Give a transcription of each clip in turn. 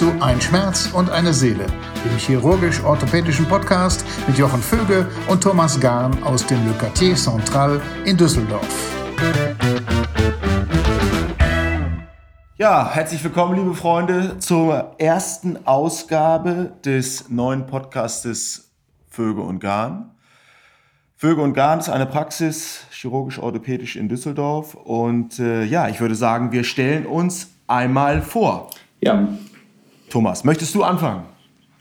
du Ein Schmerz und eine Seele, dem chirurgisch-orthopädischen Podcast mit Jochen Vöge und Thomas Gahn aus dem Le Quartier Central in Düsseldorf. Ja, herzlich willkommen, liebe Freunde, zur ersten Ausgabe des neuen Podcastes Vöge und Garn. Vöge und Garn ist eine Praxis chirurgisch-orthopädisch in Düsseldorf und äh, ja, ich würde sagen, wir stellen uns einmal vor. Ja. Thomas, möchtest du anfangen?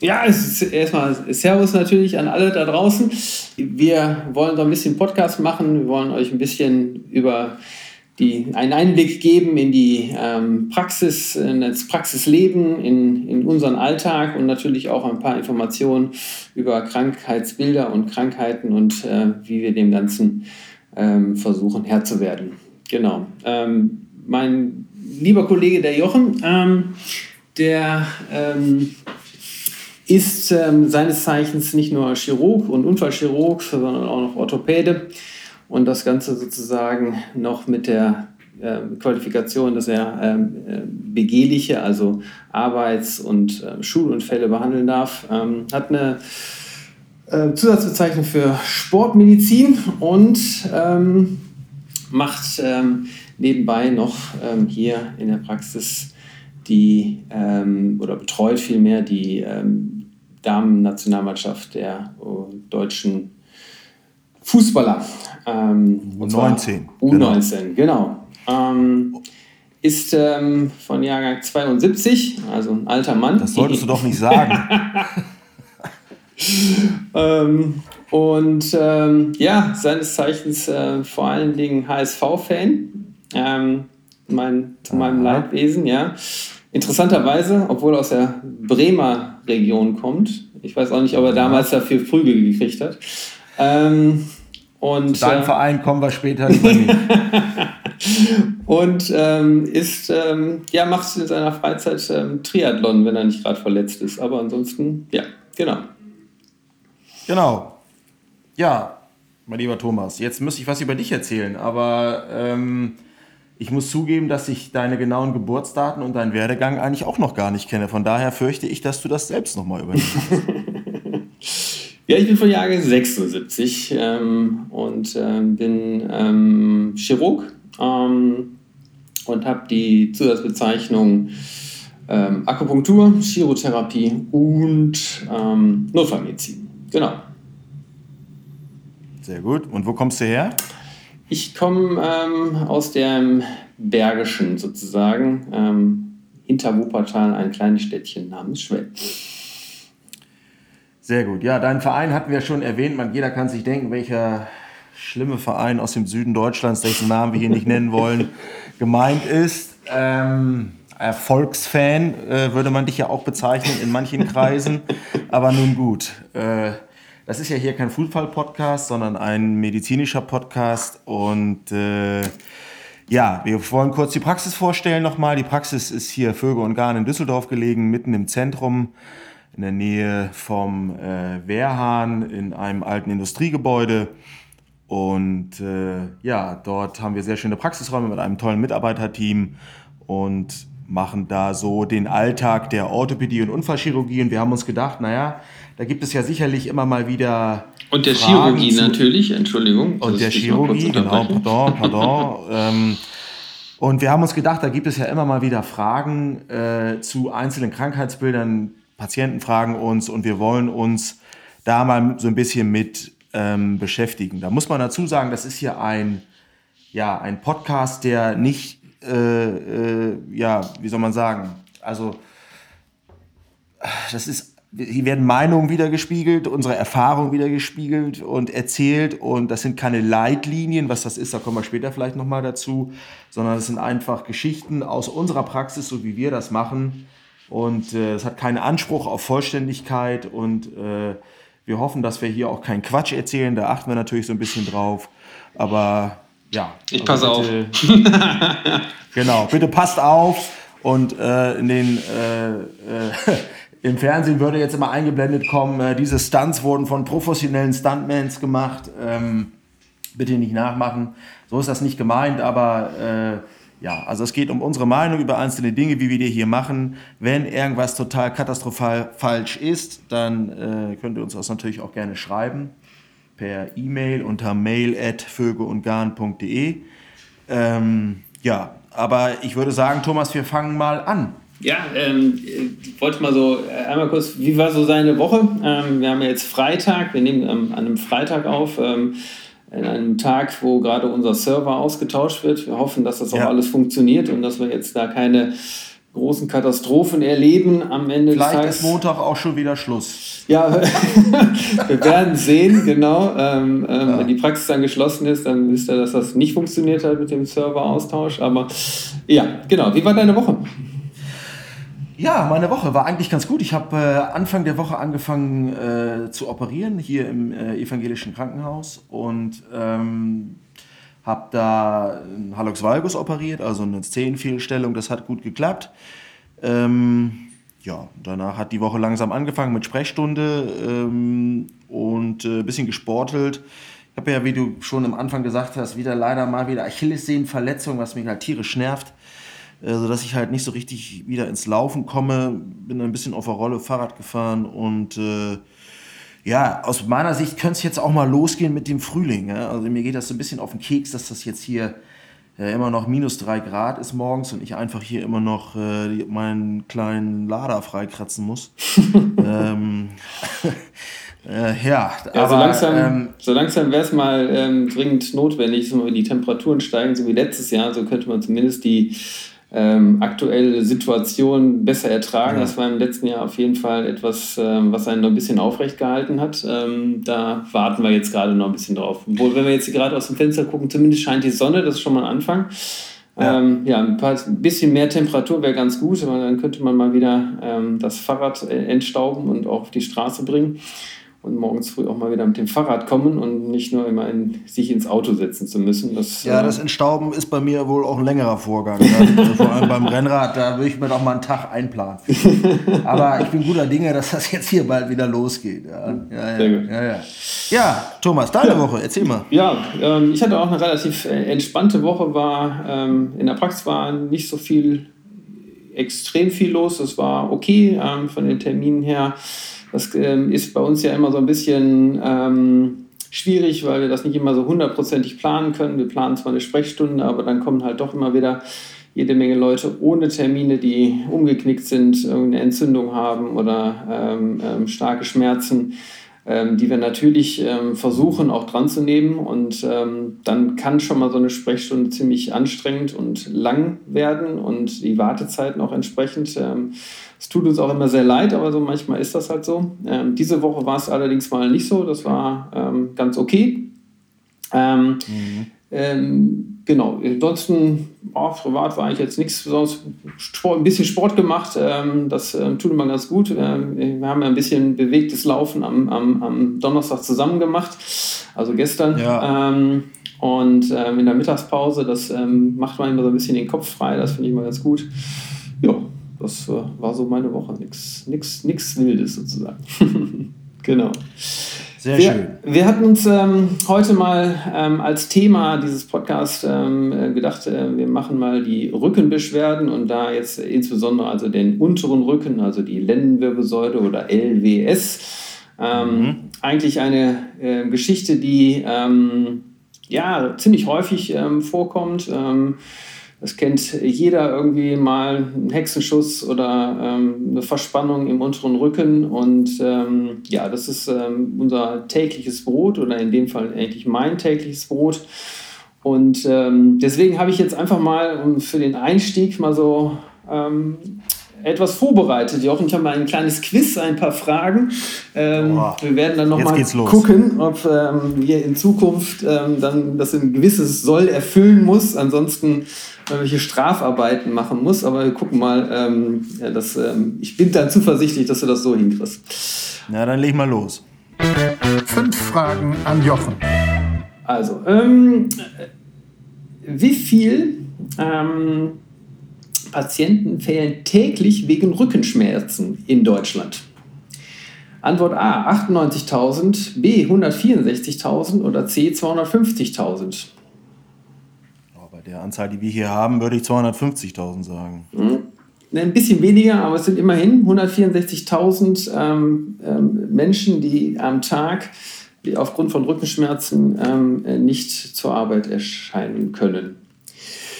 Ja, erstmal Servus natürlich an alle da draußen. Wir wollen so ein bisschen Podcast machen. Wir wollen euch ein bisschen über die, einen Einblick geben in die ähm, Praxis, in das Praxisleben, in, in unseren Alltag und natürlich auch ein paar Informationen über Krankheitsbilder und Krankheiten und äh, wie wir dem Ganzen ähm, versuchen Herr zu werden. Genau. Ähm, mein lieber Kollege, der Jochen, ähm, der ähm, ist ähm, seines Zeichens nicht nur Chirurg und Unfallchirurg, sondern auch noch Orthopäde. Und das Ganze sozusagen noch mit der äh, Qualifikation, dass er ähm, äh, begehliche, also Arbeits- und äh, Schulunfälle behandeln darf, ähm, hat eine äh, Zusatzbezeichnung für Sportmedizin und ähm, macht ähm, nebenbei noch ähm, hier in der Praxis die ähm, oder betreut vielmehr die ähm, Damen-Nationalmannschaft der uh, deutschen Fußballer. Ähm, U19. U19, genau. genau. Ähm, ist ähm, von Jahrgang 72, also ein alter Mann. Das solltest du doch nicht sagen. ähm, und ja, seines Zeichens äh, vor allen Dingen HSV-Fan. Mein, zu meinem Leidwesen, ja. Interessanterweise, obwohl er aus der Bremer Region kommt. Ich weiß auch nicht, ob er damals dafür Prügel gekriegt hat. Ähm, und, Zu deinem äh, Verein kommen wir später. und ähm, ist, ähm, ja, macht in seiner Freizeit ähm, Triathlon, wenn er nicht gerade verletzt ist. Aber ansonsten, ja, genau. Genau. Ja, mein lieber Thomas, jetzt müsste ich was über dich erzählen, aber ähm, ich muss zugeben, dass ich deine genauen Geburtsdaten und deinen Werdegang eigentlich auch noch gar nicht kenne. Von daher fürchte ich, dass du das selbst nochmal übernimmst. ja, ich bin von Jahrgang 76 ähm, und ähm, bin ähm, Chirurg ähm, und habe die Zusatzbezeichnung ähm, Akupunktur, Chirotherapie und ähm, Notfallmedizin. Genau. Sehr gut. Und wo kommst du her? Ich komme ähm, aus dem Bergischen sozusagen, ähm, hinter Wuppertal, ein kleines Städtchen namens Schwell. Sehr gut. Ja, deinen Verein hatten wir schon erwähnt. Man, jeder kann sich denken, welcher schlimme Verein aus dem Süden Deutschlands, dessen Namen wir hier nicht nennen wollen, gemeint ist. Ähm, Erfolgsfan äh, würde man dich ja auch bezeichnen in manchen Kreisen. Aber nun gut. Äh, das ist ja hier kein Fußball-Podcast, sondern ein medizinischer Podcast. Und äh, ja, wir wollen kurz die Praxis vorstellen nochmal. Die Praxis ist hier Vögel und Garn in Düsseldorf gelegen, mitten im Zentrum, in der Nähe vom äh, Wehrhahn, in einem alten Industriegebäude. Und äh, ja, dort haben wir sehr schöne Praxisräume mit einem tollen Mitarbeiterteam und machen da so den Alltag der Orthopädie und Unfallchirurgie. Und wir haben uns gedacht, naja, da gibt es ja sicherlich immer mal wieder. Und der Fragen Chirurgie natürlich, Entschuldigung. Und der Chirurgie, genau, pardon, pardon. ähm, und wir haben uns gedacht, da gibt es ja immer mal wieder Fragen äh, zu einzelnen Krankheitsbildern. Patienten fragen uns und wir wollen uns da mal so ein bisschen mit ähm, beschäftigen. Da muss man dazu sagen, das ist hier ein, ja, ein Podcast, der nicht, äh, äh, ja, wie soll man sagen, also das ist hier werden Meinungen wiedergespiegelt, unsere Erfahrungen wiedergespiegelt und erzählt. Und das sind keine Leitlinien, was das ist, da kommen wir später vielleicht nochmal dazu, sondern es sind einfach Geschichten aus unserer Praxis, so wie wir das machen. Und äh, es äh, hat keinen Anspruch auf Vollständigkeit und äh, wir hoffen, dass wir hier auch keinen Quatsch erzählen. Da achten wir natürlich so ein bisschen drauf. Aber ja. Ich passe also auf. genau, bitte passt auf und äh, in den äh, äh, im Fernsehen würde jetzt immer eingeblendet kommen, äh, diese Stunts wurden von professionellen Stuntmans gemacht. Ähm, bitte nicht nachmachen. So ist das nicht gemeint, aber äh, ja, also es geht um unsere Meinung über einzelne Dinge, wie wir die hier machen. Wenn irgendwas total katastrophal falsch ist, dann äh, könnt ihr uns das natürlich auch gerne schreiben per E-Mail unter mail@vögeundgarn.de. Ähm, ja, aber ich würde sagen, Thomas, wir fangen mal an. Ja, ähm, ich wollte mal so äh, einmal kurz, wie war so seine Woche? Ähm, wir haben ja jetzt Freitag, wir nehmen ähm, an einem Freitag auf, ähm, in einem Tag, wo gerade unser Server ausgetauscht wird. Wir hoffen, dass das auch ja. alles funktioniert und dass wir jetzt da keine großen Katastrophen erleben am Ende Vielleicht des Tages. ist Montag auch schon wieder Schluss. Ja, wir werden sehen, genau. Ähm, ähm, ja. Wenn die Praxis dann geschlossen ist, dann wisst ihr, dass das nicht funktioniert hat mit dem Serveraustausch. Aber ja, genau. Wie war deine Woche? Ja, meine Woche war eigentlich ganz gut. Ich habe äh, Anfang der Woche angefangen äh, zu operieren hier im äh, evangelischen Krankenhaus und ähm, habe da einen Hallux valgus operiert, also eine Zehenfehlstellung. Das hat gut geklappt. Ähm, ja, danach hat die Woche langsam angefangen mit Sprechstunde ähm, und ein äh, bisschen gesportelt. Ich habe ja, wie du schon am Anfang gesagt hast, wieder leider mal wieder Achillessehnenverletzung, was mich halt tierisch nervt. Also, dass ich halt nicht so richtig wieder ins Laufen komme. Bin ein bisschen auf der Rolle Fahrrad gefahren und äh, ja, aus meiner Sicht könnte es jetzt auch mal losgehen mit dem Frühling. Ja? Also mir geht das so ein bisschen auf den Keks, dass das jetzt hier äh, immer noch minus drei Grad ist morgens und ich einfach hier immer noch äh, meinen kleinen Lader freikratzen muss. ähm, äh, ja, ja, aber, so langsam, ähm, so langsam wäre es mal ähm, dringend notwendig, so wenn die Temperaturen steigen, so wie letztes Jahr, so könnte man zumindest die ähm, aktuelle Situation besser ertragen. Ja. Das war im letzten Jahr auf jeden Fall etwas, ähm, was einen noch ein bisschen aufrecht gehalten hat. Ähm, da warten wir jetzt gerade noch ein bisschen drauf. Obwohl, wenn wir jetzt gerade aus dem Fenster gucken, zumindest scheint die Sonne, das ist schon mal ein Anfang. Ja, ähm, ja ein, paar, ein bisschen mehr Temperatur wäre ganz gut, aber dann könnte man mal wieder ähm, das Fahrrad äh, entstauben und auch auf die Straße bringen und morgens früh auch mal wieder mit dem Fahrrad kommen und nicht nur immer in, sich ins Auto setzen zu müssen. Das, ja, das Entstauben ist bei mir wohl auch ein längerer Vorgang. also vor allem beim Rennrad, da würde ich mir doch mal einen Tag einplanen. Aber ich bin guter Dinge, dass das jetzt hier bald wieder losgeht. Ja, ja, ja, ja, ja. ja Thomas, deine. Woche, erzähl mal. Ja, ähm, ich hatte auch eine relativ äh, entspannte Woche, war ähm, in der Praxis war nicht so viel, extrem viel los. Es war okay ähm, von den Terminen her. Das ähm, ist bei uns ja immer so ein bisschen ähm, schwierig, weil wir das nicht immer so hundertprozentig planen können. Wir planen zwar eine Sprechstunde, aber dann kommen halt doch immer wieder jede Menge Leute ohne Termine, die umgeknickt sind, irgendeine Entzündung haben oder ähm, ähm starke Schmerzen ähm, die wir natürlich ähm, versuchen auch dran zu nehmen. Und ähm, dann kann schon mal so eine Sprechstunde ziemlich anstrengend und lang werden und die Wartezeiten auch entsprechend. Ähm, es tut uns auch immer sehr leid, aber so manchmal ist das halt so. Ähm, diese Woche war es allerdings mal nicht so. Das war ähm, ganz okay. Mhm. Genau, ansonsten oh, privat war ich jetzt nichts besonders, Sport, ein bisschen Sport gemacht, ähm, das äh, tut immer ganz gut. Ähm, wir haben ja ein bisschen bewegtes Laufen am, am, am Donnerstag zusammen gemacht, also gestern. Ja. Ähm, und ähm, in der Mittagspause, das ähm, macht man immer so ein bisschen den Kopf frei, das finde ich mal ganz gut. Ja, das äh, war so meine Woche, nichts Wildes sozusagen. genau. Sehr wir, schön. Wir hatten uns ähm, heute mal ähm, als Thema dieses Podcasts ähm, äh, gedacht, äh, wir machen mal die Rückenbeschwerden und da jetzt insbesondere also den unteren Rücken, also die Lendenwirbelsäule oder LWS. Ähm, mhm. Eigentlich eine äh, Geschichte, die ähm, ja ziemlich häufig ähm, vorkommt das kennt jeder irgendwie mal, einen Hexenschuss oder ähm, eine Verspannung im unteren Rücken. Und ähm, ja, das ist ähm, unser tägliches Brot oder in dem Fall eigentlich mein tägliches Brot. Und ähm, deswegen habe ich jetzt einfach mal um für den Einstieg mal so ähm, etwas vorbereitet, Jochen. Ich habe mal ein kleines Quiz, ein paar Fragen. Ähm, wir werden dann nochmal gucken, ob ähm, wir in Zukunft ähm, dann das ein gewisses Soll erfüllen muss. Ansonsten irgendwelche Strafarbeiten machen muss. Aber wir gucken mal. Ähm, ja, das, ähm, ich bin dann zuversichtlich, dass du das so hinkriegst. Na, dann leg mal los. Fünf Fragen an Jochen. Also, ähm, wie viel Patienten fehlen täglich wegen Rückenschmerzen in Deutschland? Antwort A 98.000, B 164.000 oder C 250.000? bei der Anzahl, die wir hier haben, würde ich 250.000 sagen. Mhm. Ein bisschen weniger, aber es sind immerhin 164.000 ähm, ähm, Menschen, die am Tag aufgrund von Rückenschmerzen ähm, nicht zur Arbeit erscheinen können.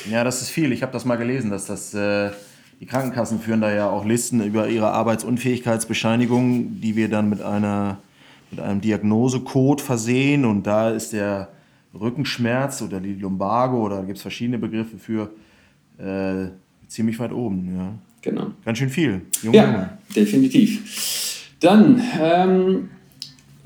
Ja, das ist viel. Ich habe das mal gelesen, dass das äh, die Krankenkassen führen da ja auch Listen über ihre Arbeitsunfähigkeitsbescheinigung, die wir dann mit einer mit einem Diagnosecode versehen und da ist der Rückenschmerz oder die Lumbago oder da gibt es verschiedene Begriffe für äh, ziemlich weit oben. Ja. Genau. Ganz schön viel. Junge, ja, Junge. definitiv. Dann, ähm,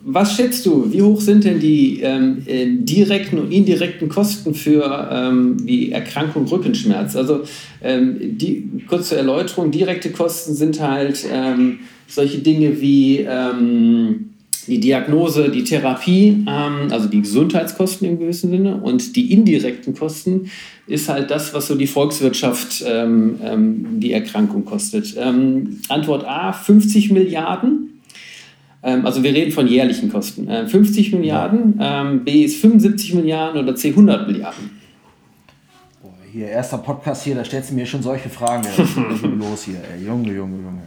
was schätzt du, wie hoch sind denn die ähm, äh, direkten und indirekten Kosten für ähm, die Erkrankung Rückenschmerz? Also ähm, die, kurz zur Erläuterung, direkte Kosten sind halt ähm, solche Dinge wie ähm, die Diagnose, die Therapie, ähm, also die Gesundheitskosten im gewissen Sinne und die indirekten Kosten ist halt das, was so die Volkswirtschaft die Erkrankung kostet. Antwort A, 50 Milliarden. Ähm, also wir reden von jährlichen Kosten. 50 äh, Milliarden, ähm, B ist 75 Milliarden oder C 100 Milliarden. Hier, erster Podcast hier, da stellst du mir schon solche Fragen. Was ist denn los hier? Ey, Junge, Junge, Junge.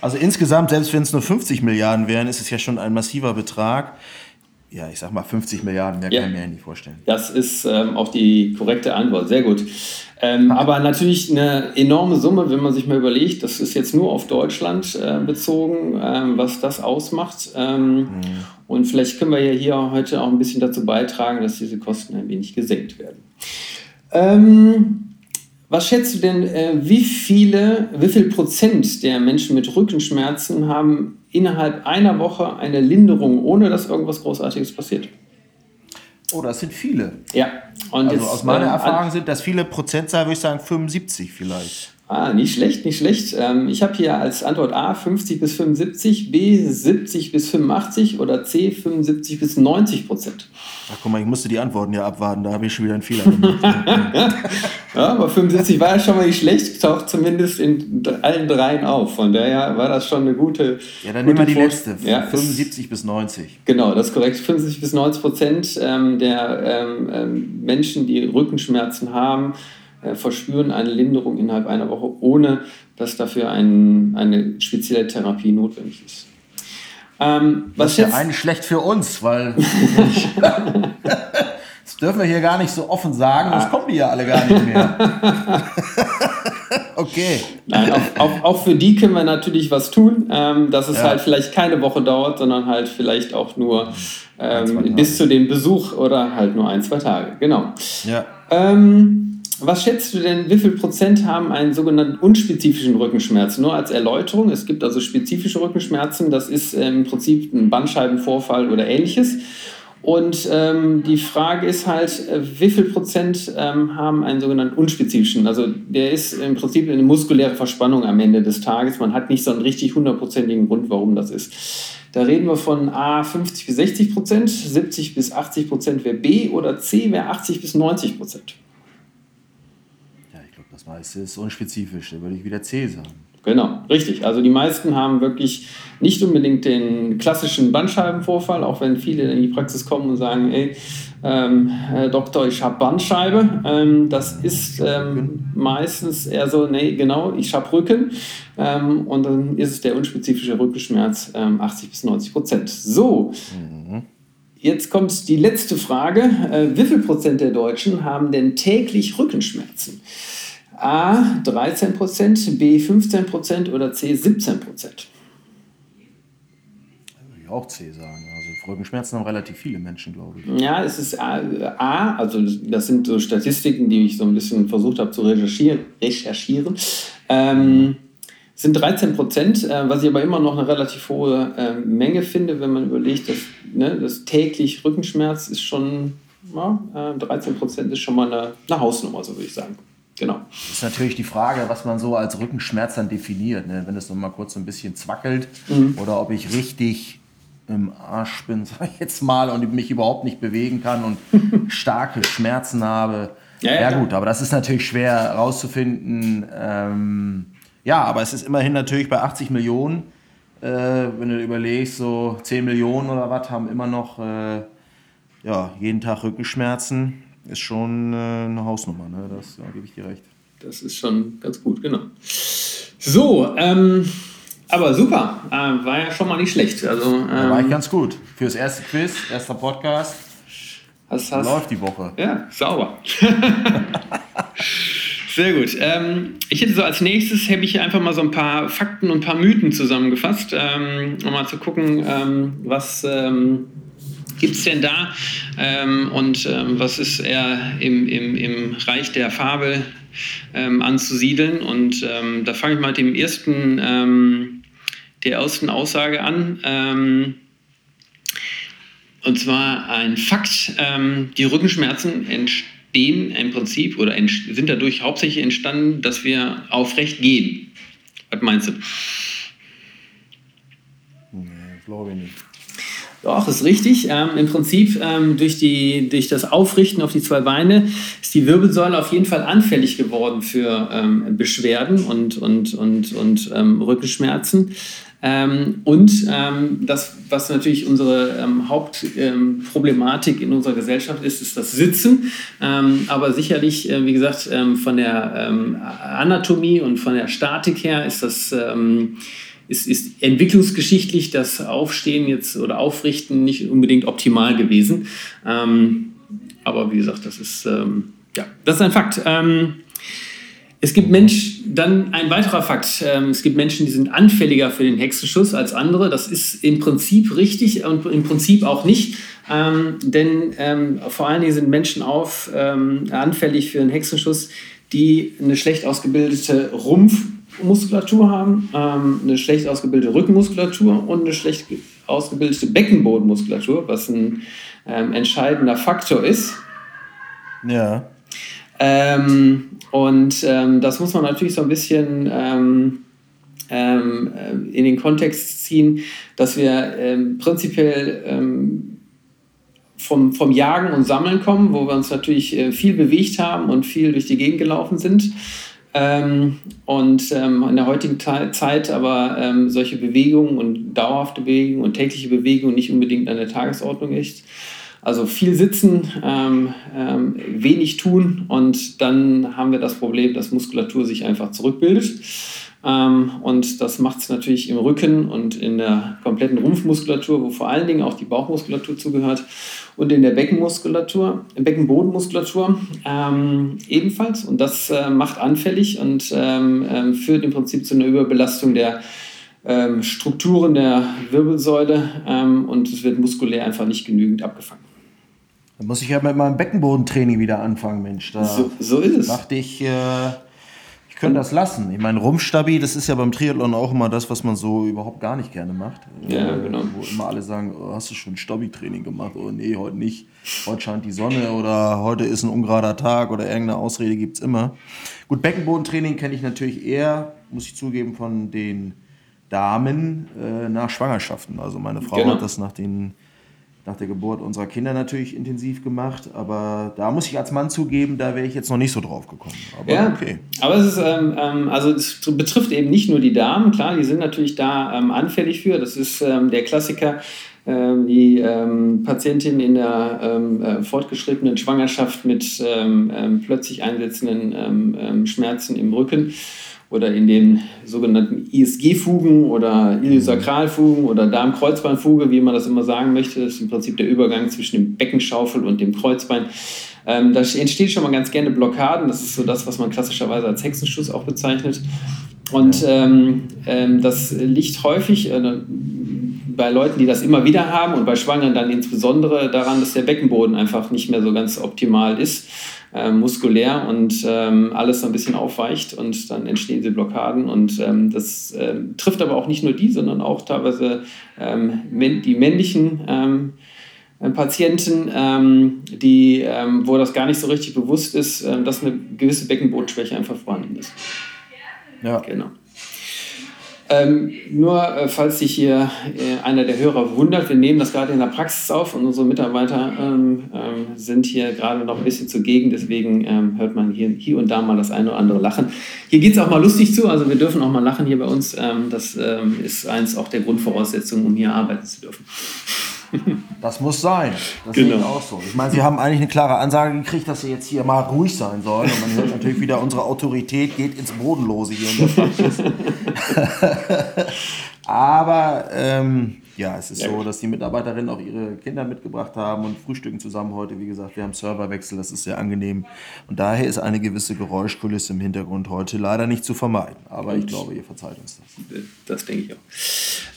Also insgesamt, selbst wenn es nur 50 Milliarden wären, ist es ja schon ein massiver Betrag ja, ich sag mal 50 Milliarden, mehr ja. kann ich mir nicht vorstellen. Das ist ähm, auch die korrekte Antwort, sehr gut. Ähm, aber natürlich eine enorme Summe, wenn man sich mal überlegt, das ist jetzt nur auf Deutschland äh, bezogen, ähm, was das ausmacht. Ähm, mhm. Und vielleicht können wir ja hier heute auch ein bisschen dazu beitragen, dass diese Kosten ein wenig gesenkt werden. Was schätzt du denn, äh, wie viele, wie viel Prozent der Menschen mit Rückenschmerzen haben innerhalb einer Woche eine Linderung, ohne dass irgendwas Großartiges passiert? Oh, das sind viele. Ja. Und also jetzt, aus meiner äh, Erfahrung sind das viele Prozentzahl, würde ich sagen 75 vielleicht. Ah, nicht schlecht, nicht schlecht. Ähm, ich habe hier als Antwort A 50 bis 75, B 70 bis 85 oder C 75 bis 90 Prozent. Ach guck mal, ich musste die Antworten ja abwarten, da habe ich schon wieder einen Fehler gemacht. ja, aber 75 war ja schon mal nicht schlecht, taucht zumindest in allen dreien auf. Von daher war das schon eine gute. Ja, dann nehmen wir die letzte, ja, 75 bis 90. Genau, das ist korrekt. 75 bis 90 Prozent ähm, der ähm, ähm, Menschen, die Rückenschmerzen haben, verspüren eine Linderung innerhalb einer Woche, ohne dass dafür ein, eine spezielle Therapie notwendig ist. Ähm, was das ist ja eigentlich schlecht für uns, weil das dürfen wir hier gar nicht so offen sagen, sonst kommen die ja alle gar nicht mehr. okay. Nein, auch, auch, auch, für die können wir natürlich was tun, ähm, dass es ja. halt vielleicht keine Woche dauert, sondern halt vielleicht auch nur ähm, bis zu dem Besuch oder halt nur ein, zwei Tage. Genau. Ja. Ähm, was schätzt du denn, wie viel Prozent haben einen sogenannten unspezifischen Rückenschmerz? Nur als Erläuterung, es gibt also spezifische Rückenschmerzen, das ist äh, im Prinzip ein Bandscheibenvorfall oder ähnliches. Und ähm, die Frage ist halt, äh, wie viel Prozent ähm, haben einen sogenannten unspezifischen? Also der ist im Prinzip eine muskuläre Verspannung am Ende des Tages. Man hat nicht so einen richtig hundertprozentigen Grund, warum das ist. Da reden wir von A 50 bis 60 Prozent, 70 bis 80 Prozent wäre B oder C wäre 80 bis 90 Prozent. Das meiste ist unspezifisch, da würde ich wieder C sagen. Genau, richtig. Also die meisten haben wirklich nicht unbedingt den klassischen Bandscheibenvorfall, auch wenn viele in die Praxis kommen und sagen, ey, ähm, Herr Doktor, ich habe Bandscheibe. Ähm, das ist ähm, meistens eher so, nee, genau, ich habe Rücken. Ähm, und dann ist es der unspezifische Rückenschmerz, 80 ähm, bis 90 Prozent. So. Mhm. Jetzt kommt die letzte Frage. Äh, wie viel Prozent der Deutschen haben denn täglich Rückenschmerzen? A 13 Prozent, B 15 Prozent oder C 17 Prozent? Würde ich auch C sagen. Also Rückenschmerzen haben relativ viele Menschen, glaube ich. Ja, es ist A, A, also das sind so Statistiken, die ich so ein bisschen versucht habe zu recherchieren. recherchieren. Ähm, sind 13 Prozent, äh, was ich aber immer noch eine relativ hohe äh, Menge finde, wenn man überlegt, dass ne, das täglich Rückenschmerz ist schon, ja, äh, 13 Prozent ist schon mal eine, eine Hausnummer, so würde ich sagen. Genau. Das ist natürlich die Frage, was man so als Rückenschmerz dann definiert. Ne? Wenn es noch mal kurz so ein bisschen zwackelt mhm. oder ob ich richtig im Arsch bin, sag ich jetzt mal, und mich überhaupt nicht bewegen kann und starke Schmerzen habe. Ja, ja, ja gut, aber das ist natürlich schwer herauszufinden. Ähm, ja, aber es ist immerhin natürlich bei 80 Millionen, äh, wenn du überlegst, so 10 Millionen oder was haben immer noch äh, ja, jeden Tag Rückenschmerzen. Ist schon äh, eine Hausnummer, ne? das da gebe ich dir recht. Das ist schon ganz gut, genau. So, ähm, aber super, äh, war ja schon mal nicht schlecht. Also, ähm, da war ich ganz gut. Fürs erste Quiz, erster Podcast. Hast, hast, läuft die Woche. Ja, sauber. Sehr gut. Ähm, ich hätte so als nächstes, habe ich einfach mal so ein paar Fakten und ein paar Mythen zusammengefasst, ähm, um mal zu gucken, ähm, was ähm, gibt es denn da ähm, und ähm, was ist eher im, im, im Reich der Fabel ähm, anzusiedeln. Und da fange ich mal mit dem ersten, der ersten Aussage an. Und zwar ein Fakt, ähm, die Rückenschmerzen entstehen im Prinzip oder sind dadurch hauptsächlich entstanden, dass wir aufrecht gehen. Was meinst du? Nee, glaube ich nicht. Doch, ist richtig. Ähm, Im Prinzip ähm, durch, die, durch das Aufrichten auf die zwei Beine ist die Wirbelsäule auf jeden Fall anfällig geworden für ähm, Beschwerden und, und, und, und ähm, Rückenschmerzen. Ähm, und ähm, das, was natürlich unsere Hauptproblematik in unserer Gesellschaft ist, ist das Sitzen. Aber sicherlich, äh, wie gesagt, von der Anatomie und von der Statik her ist das ist, ist entwicklungsgeschichtlich das Aufstehen jetzt oder Aufrichten nicht unbedingt optimal gewesen. aber wie gesagt, das ist ja, das ist ein Fakt. Es gibt Menschen, dann ein weiterer Fakt, ähm, es gibt Menschen, die sind anfälliger für den Hexenschuss als andere. Das ist im Prinzip richtig und im Prinzip auch nicht. Ähm, denn ähm, vor allen Dingen sind Menschen auf, ähm, anfällig für den Hexenschuss, die eine schlecht ausgebildete Rumpfmuskulatur haben, ähm, eine schlecht ausgebildete Rückenmuskulatur und eine schlecht ausgebildete Beckenbodenmuskulatur, was ein ähm, entscheidender Faktor ist. Ja. Ähm, und ähm, das muss man natürlich so ein bisschen ähm, ähm in den Kontext ziehen, dass wir prinzipiell vom, vom Jagen und Sammeln kommen, wo wir uns natürlich äh, viel bewegt haben und viel durch die Gegend gelaufen sind. Und in der heutigen Zeit aber solche Bewegungen und dauerhafte Bewegungen und tägliche Bewegungen nicht unbedingt an der Tagesordnung ist. Also viel sitzen, ähm, ähm, wenig tun und dann haben wir das Problem, dass Muskulatur sich einfach zurückbildet. Ähm, und das macht es natürlich im Rücken und in der kompletten Rumpfmuskulatur, wo vor allen Dingen auch die Bauchmuskulatur zugehört und in der Beckenmuskulatur, Beckenbodenmuskulatur ähm, ebenfalls. Und das äh, macht anfällig und ähm, ähm, führt im Prinzip zu einer Überbelastung der Strukturen der Wirbelsäule und es wird muskulär einfach nicht genügend abgefangen. Da muss ich ja mit meinem Beckenbodentraining wieder anfangen, Mensch. Da so, so ist es. Dachte ich, äh, ich könnte das lassen. Ich meine, Rumpfstabi, das ist ja beim Triathlon auch immer das, was man so überhaupt gar nicht gerne macht. Ja, äh, genau. Wo immer alle sagen, oh, hast du schon Stabi-Training gemacht? Oh nee, heute nicht. Heute scheint die Sonne oder heute ist ein ungerader Tag oder irgendeine Ausrede gibt es immer. Gut, Beckenbodentraining kenne ich natürlich eher, muss ich zugeben, von den Damen äh, nach Schwangerschaften. Also meine Frau genau. hat das nach den nach der Geburt unserer Kinder natürlich intensiv gemacht. Aber da muss ich als Mann zugeben, da wäre ich jetzt noch nicht so drauf gekommen. Aber ja, okay. Aber es ist, ähm, ähm, also es betrifft eben nicht nur die Damen, klar, die sind natürlich da ähm, anfällig für. Das ist ähm, der Klassiker. Ähm, die ähm, Patientin in der äh, fortgeschrittenen Schwangerschaft mit plötzlich einsetzenden Schmerzen im Rücken oder in den sogenannten ISG-Fugen oder Iliosakralfugen oder Darm-Kreuzbeinfuge, wie man das immer sagen möchte. Das ist im Prinzip der Übergang zwischen dem Beckenschaufel und dem Kreuzbein. Ähm, da entsteht schon mal ganz gerne Blockaden. Das ist so das, was man klassischerweise als Hexenschuss auch bezeichnet. Und ähm, ähm, das liegt häufig äh, bei Leuten, die das immer wieder haben und bei Schwangeren dann insbesondere daran, dass der Beckenboden einfach nicht mehr so ganz optimal ist äh, muskulär und ähm, alles so ein bisschen aufweicht und dann entstehen diese Blockaden. Und ähm, das äh, trifft aber auch nicht nur die, sondern auch teilweise ähm, die männlichen ähm, äh, Patienten, ähm, die, ähm, wo das gar nicht so richtig bewusst ist, dass eine gewisse Beckenbodenschwäche einfach vorhanden ist. Ja. Genau. Ähm, nur äh, falls sich hier äh, einer der Hörer wundert, wir nehmen das gerade in der Praxis auf und unsere Mitarbeiter ähm, ähm, sind hier gerade noch ein bisschen zugegen, deswegen ähm, hört man hier, hier und da mal das eine oder andere Lachen. Hier geht es auch mal lustig zu, also wir dürfen auch mal lachen hier bei uns. Ähm, das ähm, ist eins auch der Grundvoraussetzungen, um hier arbeiten zu dürfen. Das muss sein. Das genau. sehe ich auch so. Ich meine, Sie haben eigentlich eine klare Ansage gekriegt, dass Sie jetzt hier mal ruhig sein sollen. Und man hört natürlich wieder, unsere Autorität geht ins Bodenlose hier in der. Aber ähm, ja, es ist ja, so, dass die Mitarbeiterinnen auch ihre Kinder mitgebracht haben und frühstücken zusammen heute. Wie gesagt, wir haben Serverwechsel, das ist sehr angenehm. Und daher ist eine gewisse Geräuschkulisse im Hintergrund heute leider nicht zu vermeiden. Aber und ich glaube, ihr verzeiht uns das. Das denke ich auch.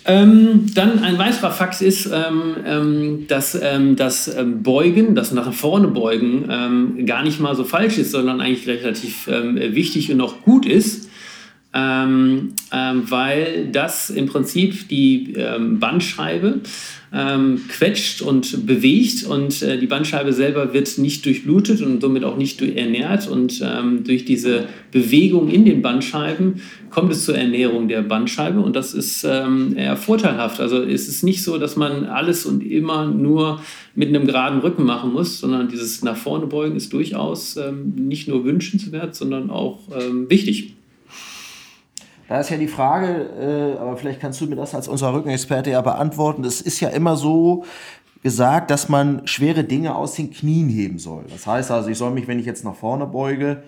Ähm, dann ein weiterer Fakt ist, ähm, ähm dass ähm, das ähm, Beugen, das nach vorne beugen, ähm, gar nicht mal so falsch ist, sondern eigentlich relativ wichtig und auch gut ist ähm, ähm, weil das im Prinzip die ähm, Bandscheibe ähm, quetscht und bewegt und äh, die Bandscheibe selber wird nicht durchblutet und somit auch nicht ernährt und ähm, durch diese Bewegung in den Bandscheiben kommt es zur Ernährung der Bandscheibe und das ist ähm, eher vorteilhaft. Also es ist nicht so, dass man alles und immer nur mit einem geraden Rücken machen muss, sondern dieses nach vorne beugen ist durchaus nicht nur wünschenswert, sondern auch wichtig. Da ist ja die Frage, äh, aber vielleicht kannst du mir das als unser Rückenexperte ja beantworten. Es ist ja immer so gesagt, dass man schwere Dinge aus den Knien heben soll. Das heißt also, ich soll mich, wenn ich jetzt nach vorne beuge,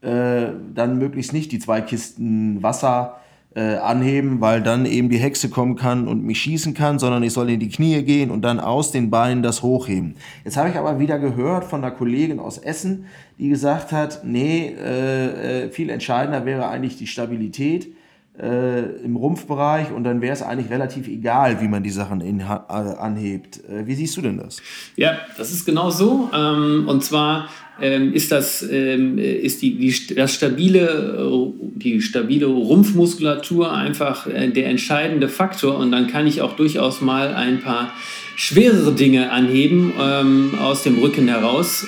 äh, dann möglichst nicht die zwei Kisten Wasser äh, anheben, weil dann eben die Hexe kommen kann und mich schießen kann, sondern ich soll in die Knie gehen und dann aus den Beinen das hochheben. Jetzt habe ich aber wieder gehört von einer Kollegin aus Essen, die gesagt hat, nee, äh, äh viel entscheidender wäre eigentlich die Stabilität äh, im Rumpfbereich und dann wäre es eigentlich relativ egal, wie man die Sachen in, äh, anhebt. Äh, wie siehst du denn das? Ja, das ist genau so. Ähm, und zwar ähm, ist das ähm, ist die, die, das stabile, die stabile Rumpfmuskulatur einfach äh, der entscheidende Faktor und dann kann ich auch durchaus mal ein paar schwerere Dinge anheben ähm, aus dem Rücken heraus.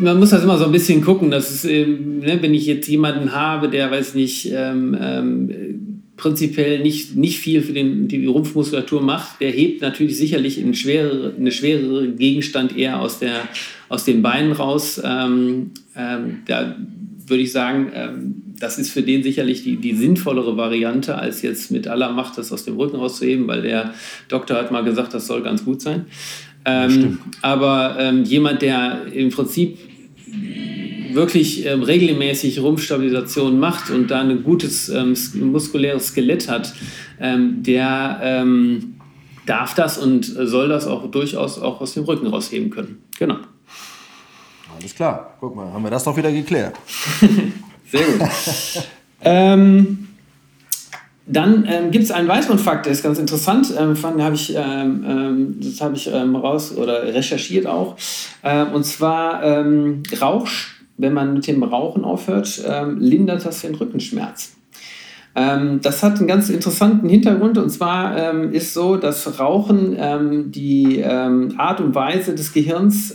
Man muss das immer so ein bisschen gucken, dass es, ähm, ne, wenn ich jetzt jemanden habe, der, weiß nicht, ähm, ähm, prinzipiell nicht, nicht viel für den, die Rumpfmuskulatur macht, der hebt natürlich sicherlich einen schwerere, eine schwerere Gegenstand eher aus, der, aus den Beinen raus. Ähm, ähm, da würde ich sagen, ähm, das ist für den sicherlich die, die sinnvollere Variante, als jetzt mit aller Macht das aus dem Rücken rauszuheben, weil der Doktor hat mal gesagt, das soll ganz gut sein. Ähm, aber ähm, jemand, der im Prinzip wirklich ähm, regelmäßig Rumpfstabilisation macht und da ein gutes ähm, muskuläres Skelett hat, ähm, der ähm, darf das und soll das auch durchaus auch aus dem Rücken rausheben können. Genau. Alles klar. Guck mal, haben wir das doch wieder geklärt. Sehr gut. ähm, dann ähm, gibt es einen weiteren Fakt, der ist ganz interessant. Ähm, hab ich, ähm, ähm, das habe ich ähm, raus oder recherchiert auch. Ähm, und zwar ähm, Rauch, wenn man mit dem Rauchen aufhört, lindert das den Rückenschmerz. das hat einen ganz interessanten Hintergrund und zwar ist so, dass Rauchen die Art und Weise des Gehirns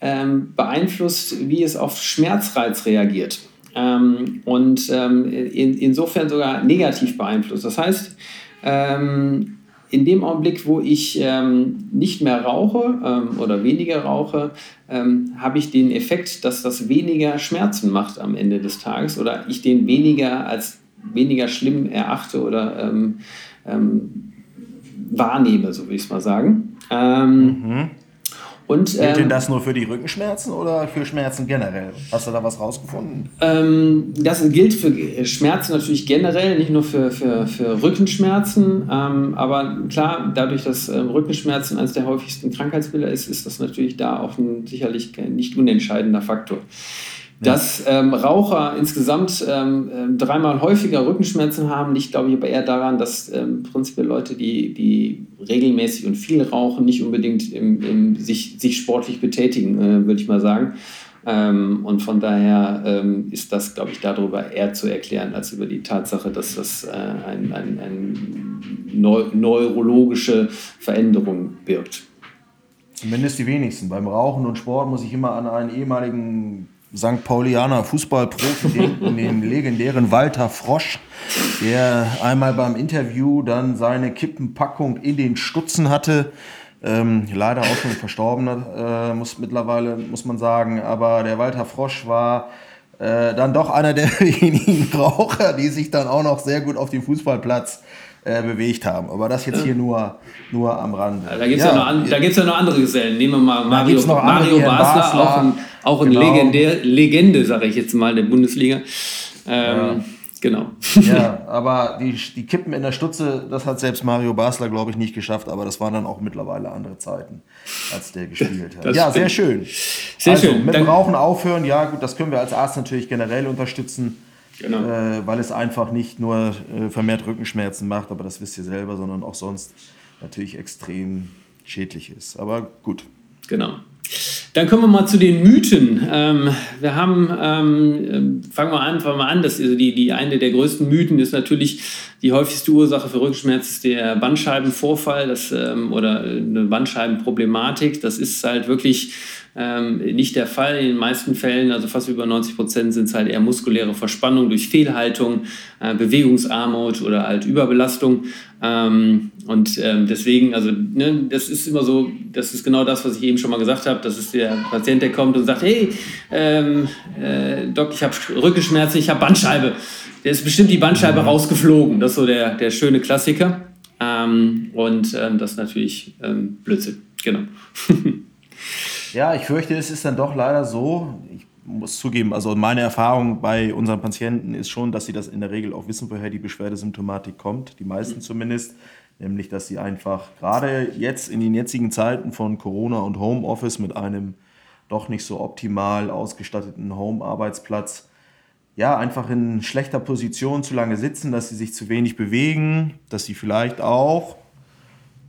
beeinflusst, wie es auf Schmerzreiz reagiert ähm, und ähm, in, insofern sogar negativ beeinflusst. Das heißt, ähm, in dem Augenblick, wo ich ähm, nicht mehr rauche ähm, oder weniger rauche, ähm, habe ich den Effekt, dass das weniger Schmerzen macht am Ende des Tages oder ich den weniger als weniger schlimm erachte oder wahrnehme, so würde ich es mal sagen. Mhm. Und, Gilt ähm, denn das nur für die Rückenschmerzen oder für Schmerzen generell? Hast du da was rausgefunden? Ähm, das gilt für Schmerzen natürlich generell, nicht nur für, für, für Rückenschmerzen. Ähm, aber klar, dadurch, dass ähm, Rückenschmerzen eines der häufigsten Krankheitsbilder ist, ist das natürlich da auch ein sicherlich nicht unentscheidender Faktor. Dass ähm, Raucher insgesamt ähm, ähm, dreimal häufiger Rückenschmerzen haben, liegt, glaube ich, aber eher daran, dass ähm, prinzipiell Leute, die, die regelmäßig und viel rauchen, nicht unbedingt im, im sich, sich sportlich betätigen, äh, würde ich mal sagen. Ähm, und von daher ähm, ist das, glaube ich, darüber eher zu erklären, als über die Tatsache, dass das äh, eine ein, ein neu, neurologische Veränderung birgt. Zumindest die wenigsten. Beim Rauchen und Sport muss ich immer an einen ehemaligen St. Paulianer Fußballprofi denken, den legendären Walter Frosch, der einmal beim Interview dann seine Kippenpackung in den Stutzen hatte. Ähm, leider auch schon verstorben, äh, muss mittlerweile, muss man sagen. Aber der Walter Frosch war äh, dann doch einer der wenigen Raucher, die sich dann auch noch sehr gut auf dem Fußballplatz äh, bewegt haben. Aber das jetzt hier nur, nur am Rande. Da gibt es ja, ja, noch, ja noch andere Gesellen. Nehmen wir mal Mario, Mario Basler, Basler, auch ein, auch ein genau. Legendär, Legende, sage ich jetzt mal, der Bundesliga. Ähm, ja. Genau. Ja, aber die, die Kippen in der Stutze, das hat selbst Mario Basler, glaube ich, nicht geschafft. Aber das waren dann auch mittlerweile andere Zeiten, als der gespielt hat. Das ja, sehr schön. Sehr also, schön. Mit dem Rauchen aufhören, ja gut, das können wir als Arzt natürlich generell unterstützen. Genau. Äh, weil es einfach nicht nur äh, vermehrt Rückenschmerzen macht, aber das wisst ihr selber, sondern auch sonst natürlich extrem schädlich ist. Aber gut. Genau. Dann kommen wir mal zu den Mythen. Ähm, wir haben, ähm, fangen wir einfach mal an, das ist die, die eine der größten Mythen ist natürlich die häufigste Ursache für Rückenschmerz ist der Bandscheibenvorfall das, ähm, oder eine Bandscheibenproblematik. Das ist halt wirklich ähm, nicht der Fall. In den meisten Fällen, also fast über 90 Prozent, sind es halt eher muskuläre Verspannung durch Fehlhaltung, äh, Bewegungsarmut oder halt Überbelastung. Ähm, und ähm, deswegen, also ne, das ist immer so, das ist genau das, was ich eben schon mal gesagt habe. Das ist der Patient, der kommt und sagt, hey, ähm, äh, Doc, ich habe Rückenschmerzen, ich habe Bandscheibe. Der ist bestimmt die Bandscheibe mhm. rausgeflogen. Das ist so der, der schöne Klassiker. Ähm, und ähm, das ist natürlich ähm, Blödsinn. Genau. Ja, ich fürchte, es ist dann doch leider so. Ich muss zugeben, also meine Erfahrung bei unseren Patienten ist schon, dass sie das in der Regel auch wissen, woher die Beschwerdesymptomatik kommt. Die meisten zumindest. Nämlich, dass sie einfach gerade jetzt in den jetzigen Zeiten von Corona und Homeoffice mit einem doch nicht so optimal ausgestatteten Home-Arbeitsplatz ja, einfach in schlechter Position zu lange sitzen, dass sie sich zu wenig bewegen, dass sie vielleicht auch,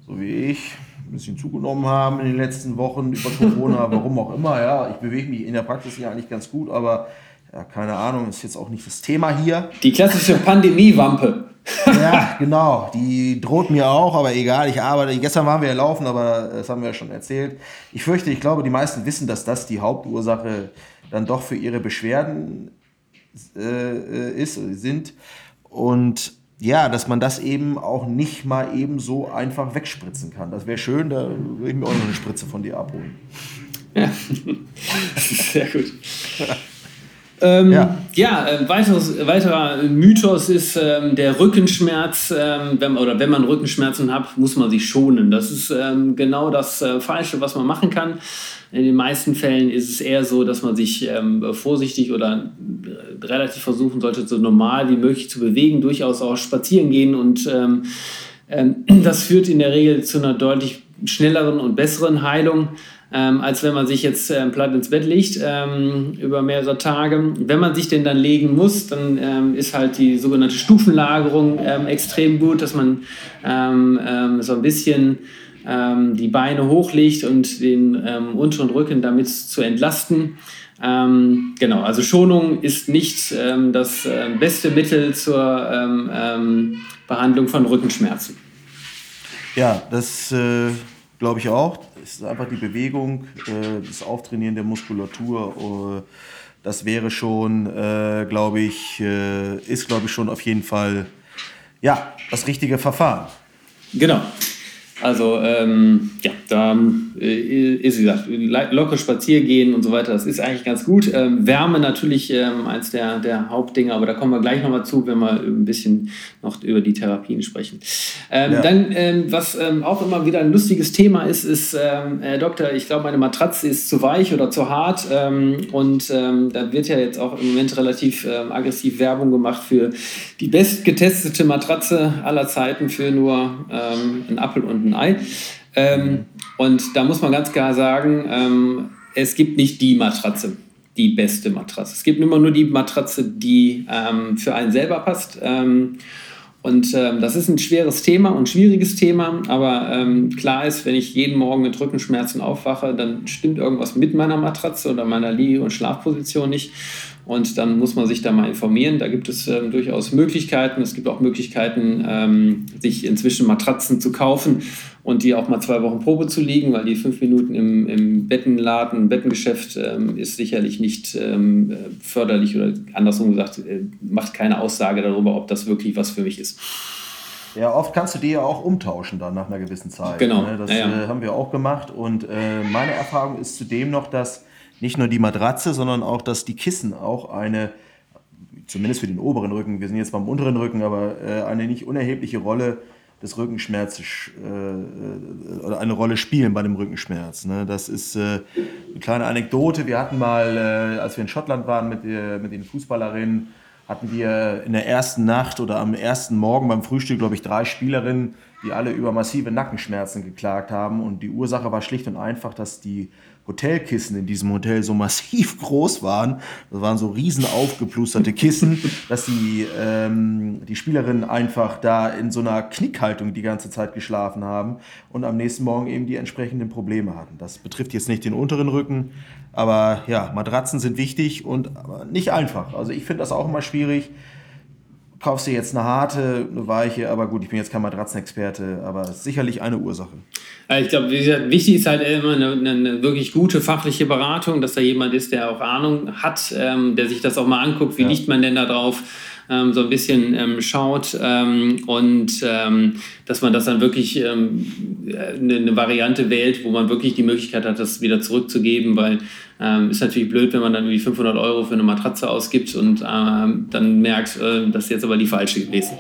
so wie ich, ein bisschen zugenommen haben in den letzten Wochen über Corona, warum auch immer. Ja, ich bewege mich in der Praxis ja eigentlich ganz gut, aber ja, keine Ahnung, ist jetzt auch nicht das Thema hier. Die klassische Pandemiewampe. ja, genau. Die droht mir auch, aber egal, ich arbeite. Gestern waren wir ja laufen, aber das haben wir ja schon erzählt. Ich fürchte, ich glaube, die meisten wissen, dass das die Hauptursache dann doch für ihre Beschwerden äh, ist, sind. Und ja, dass man das eben auch nicht mal eben so einfach wegspritzen kann. Das wäre schön, da würde ich mir auch noch eine Spritze von dir abholen. Ja, sehr gut. Ähm, ja, ja äh, weiteres, weiterer Mythos ist ähm, der Rückenschmerz. Ähm, wenn, oder wenn man Rückenschmerzen hat, muss man sich schonen. Das ist ähm, genau das äh, Falsche, was man machen kann. In den meisten Fällen ist es eher so, dass man sich ähm, vorsichtig oder äh, relativ versuchen sollte, so normal wie möglich zu bewegen, durchaus auch spazieren gehen und ähm, das führt in der Regel zu einer deutlich schnelleren und besseren Heilung. Ähm, als wenn man sich jetzt ähm, platt ins Bett legt ähm, über mehrere Tage. Wenn man sich denn dann legen muss, dann ähm, ist halt die sogenannte Stufenlagerung ähm, extrem gut, dass man ähm, so ein bisschen ähm, die Beine hochlegt und den ähm, unteren Rücken damit zu entlasten. Ähm, genau, also Schonung ist nicht ähm, das äh, beste Mittel zur ähm, ähm, Behandlung von Rückenschmerzen. Ja, das äh, glaube ich auch. Es ist einfach die Bewegung, äh, das Auftrainieren der Muskulatur. Äh, das wäre schon, äh, glaube ich, äh, ist, glaube ich, schon auf jeden Fall ja, das richtige Verfahren. Genau. Also ähm, ja, da äh, ist wie gesagt, locker spazieren gehen und so weiter, das ist eigentlich ganz gut. Ähm, Wärme natürlich ähm, eins der, der Hauptdinge, aber da kommen wir gleich nochmal zu, wenn wir ein bisschen noch über die Therapien sprechen. Ähm, ja. Dann, ähm, was ähm, auch immer wieder ein lustiges Thema ist, ist, ähm, Herr Doktor, ich glaube, meine Matratze ist zu weich oder zu hart und da wird ja jetzt auch im Moment relativ aggressiv Werbung gemacht für die bestgetestete Matratze aller Zeiten für nur einen Apfel und ein Ei. Ähm, und da muss man ganz klar sagen, ähm, es gibt nicht die Matratze, die beste Matratze. Es gibt immer nur die Matratze, die ähm, für einen selber passt. Ähm, und ähm, das ist ein schweres Thema und schwieriges Thema, aber ähm, klar ist, wenn ich jeden Morgen mit Rückenschmerzen aufwache, dann stimmt irgendwas mit meiner Matratze oder meiner Liege- und Schlafposition nicht. Und dann muss man sich da mal informieren. Da gibt es ähm, durchaus Möglichkeiten. Es gibt auch Möglichkeiten, ähm, sich inzwischen Matratzen zu kaufen und die auch mal zwei Wochen Probe zu liegen, weil die fünf Minuten im, im Bettenladen, Bettengeschäft ähm, ist sicherlich nicht ähm, förderlich oder andersrum gesagt, äh, macht keine Aussage darüber, ob das wirklich was für mich ist. Ja, oft kannst du die ja auch umtauschen dann nach einer gewissen Zeit. Genau. Ne? Das ja, ja. Äh, haben wir auch gemacht. Und äh, meine Erfahrung ist zudem noch, dass nicht nur die Matratze, sondern auch, dass die Kissen auch eine, zumindest für den oberen Rücken, wir sind jetzt beim unteren Rücken, aber äh, eine nicht unerhebliche Rolle des Rückenschmerzes äh, oder eine Rolle spielen bei dem Rückenschmerz. Ne? Das ist äh, eine kleine Anekdote. Wir hatten mal, äh, als wir in Schottland waren mit, äh, mit den Fußballerinnen, hatten wir in der ersten Nacht oder am ersten Morgen beim Frühstück, glaube ich, drei Spielerinnen, die alle über massive Nackenschmerzen geklagt haben. Und die Ursache war schlicht und einfach, dass die Hotelkissen in diesem Hotel so massiv groß waren, das waren so riesen aufgeplusterte Kissen, dass die, ähm, die Spielerinnen einfach da in so einer Knickhaltung die ganze Zeit geschlafen haben und am nächsten Morgen eben die entsprechenden Probleme hatten. Das betrifft jetzt nicht den unteren Rücken, aber ja, Matratzen sind wichtig und nicht einfach. Also ich finde das auch immer schwierig kaufst du jetzt eine harte, eine weiche, aber gut, ich bin jetzt kein Matratzenexperte, aber sicherlich eine Ursache. Ich glaube, wichtig ist halt immer eine, eine, wirklich gute fachliche Beratung, dass da jemand ist, der auch Ahnung hat, ähm, der sich das auch mal anguckt, wie ja. liegt man denn da drauf ähm, so ein bisschen ähm, schaut ähm, und ähm, dass man das dann wirklich ähm, eine, eine, Variante wählt, wo man wirklich die Möglichkeit hat, das wieder zurückzugeben, weil ähm, ist natürlich blöd, wenn man dann irgendwie 500 Euro für eine Matratze ausgibt und dann merkt, äh, das ist jetzt aber die falsche gewesen.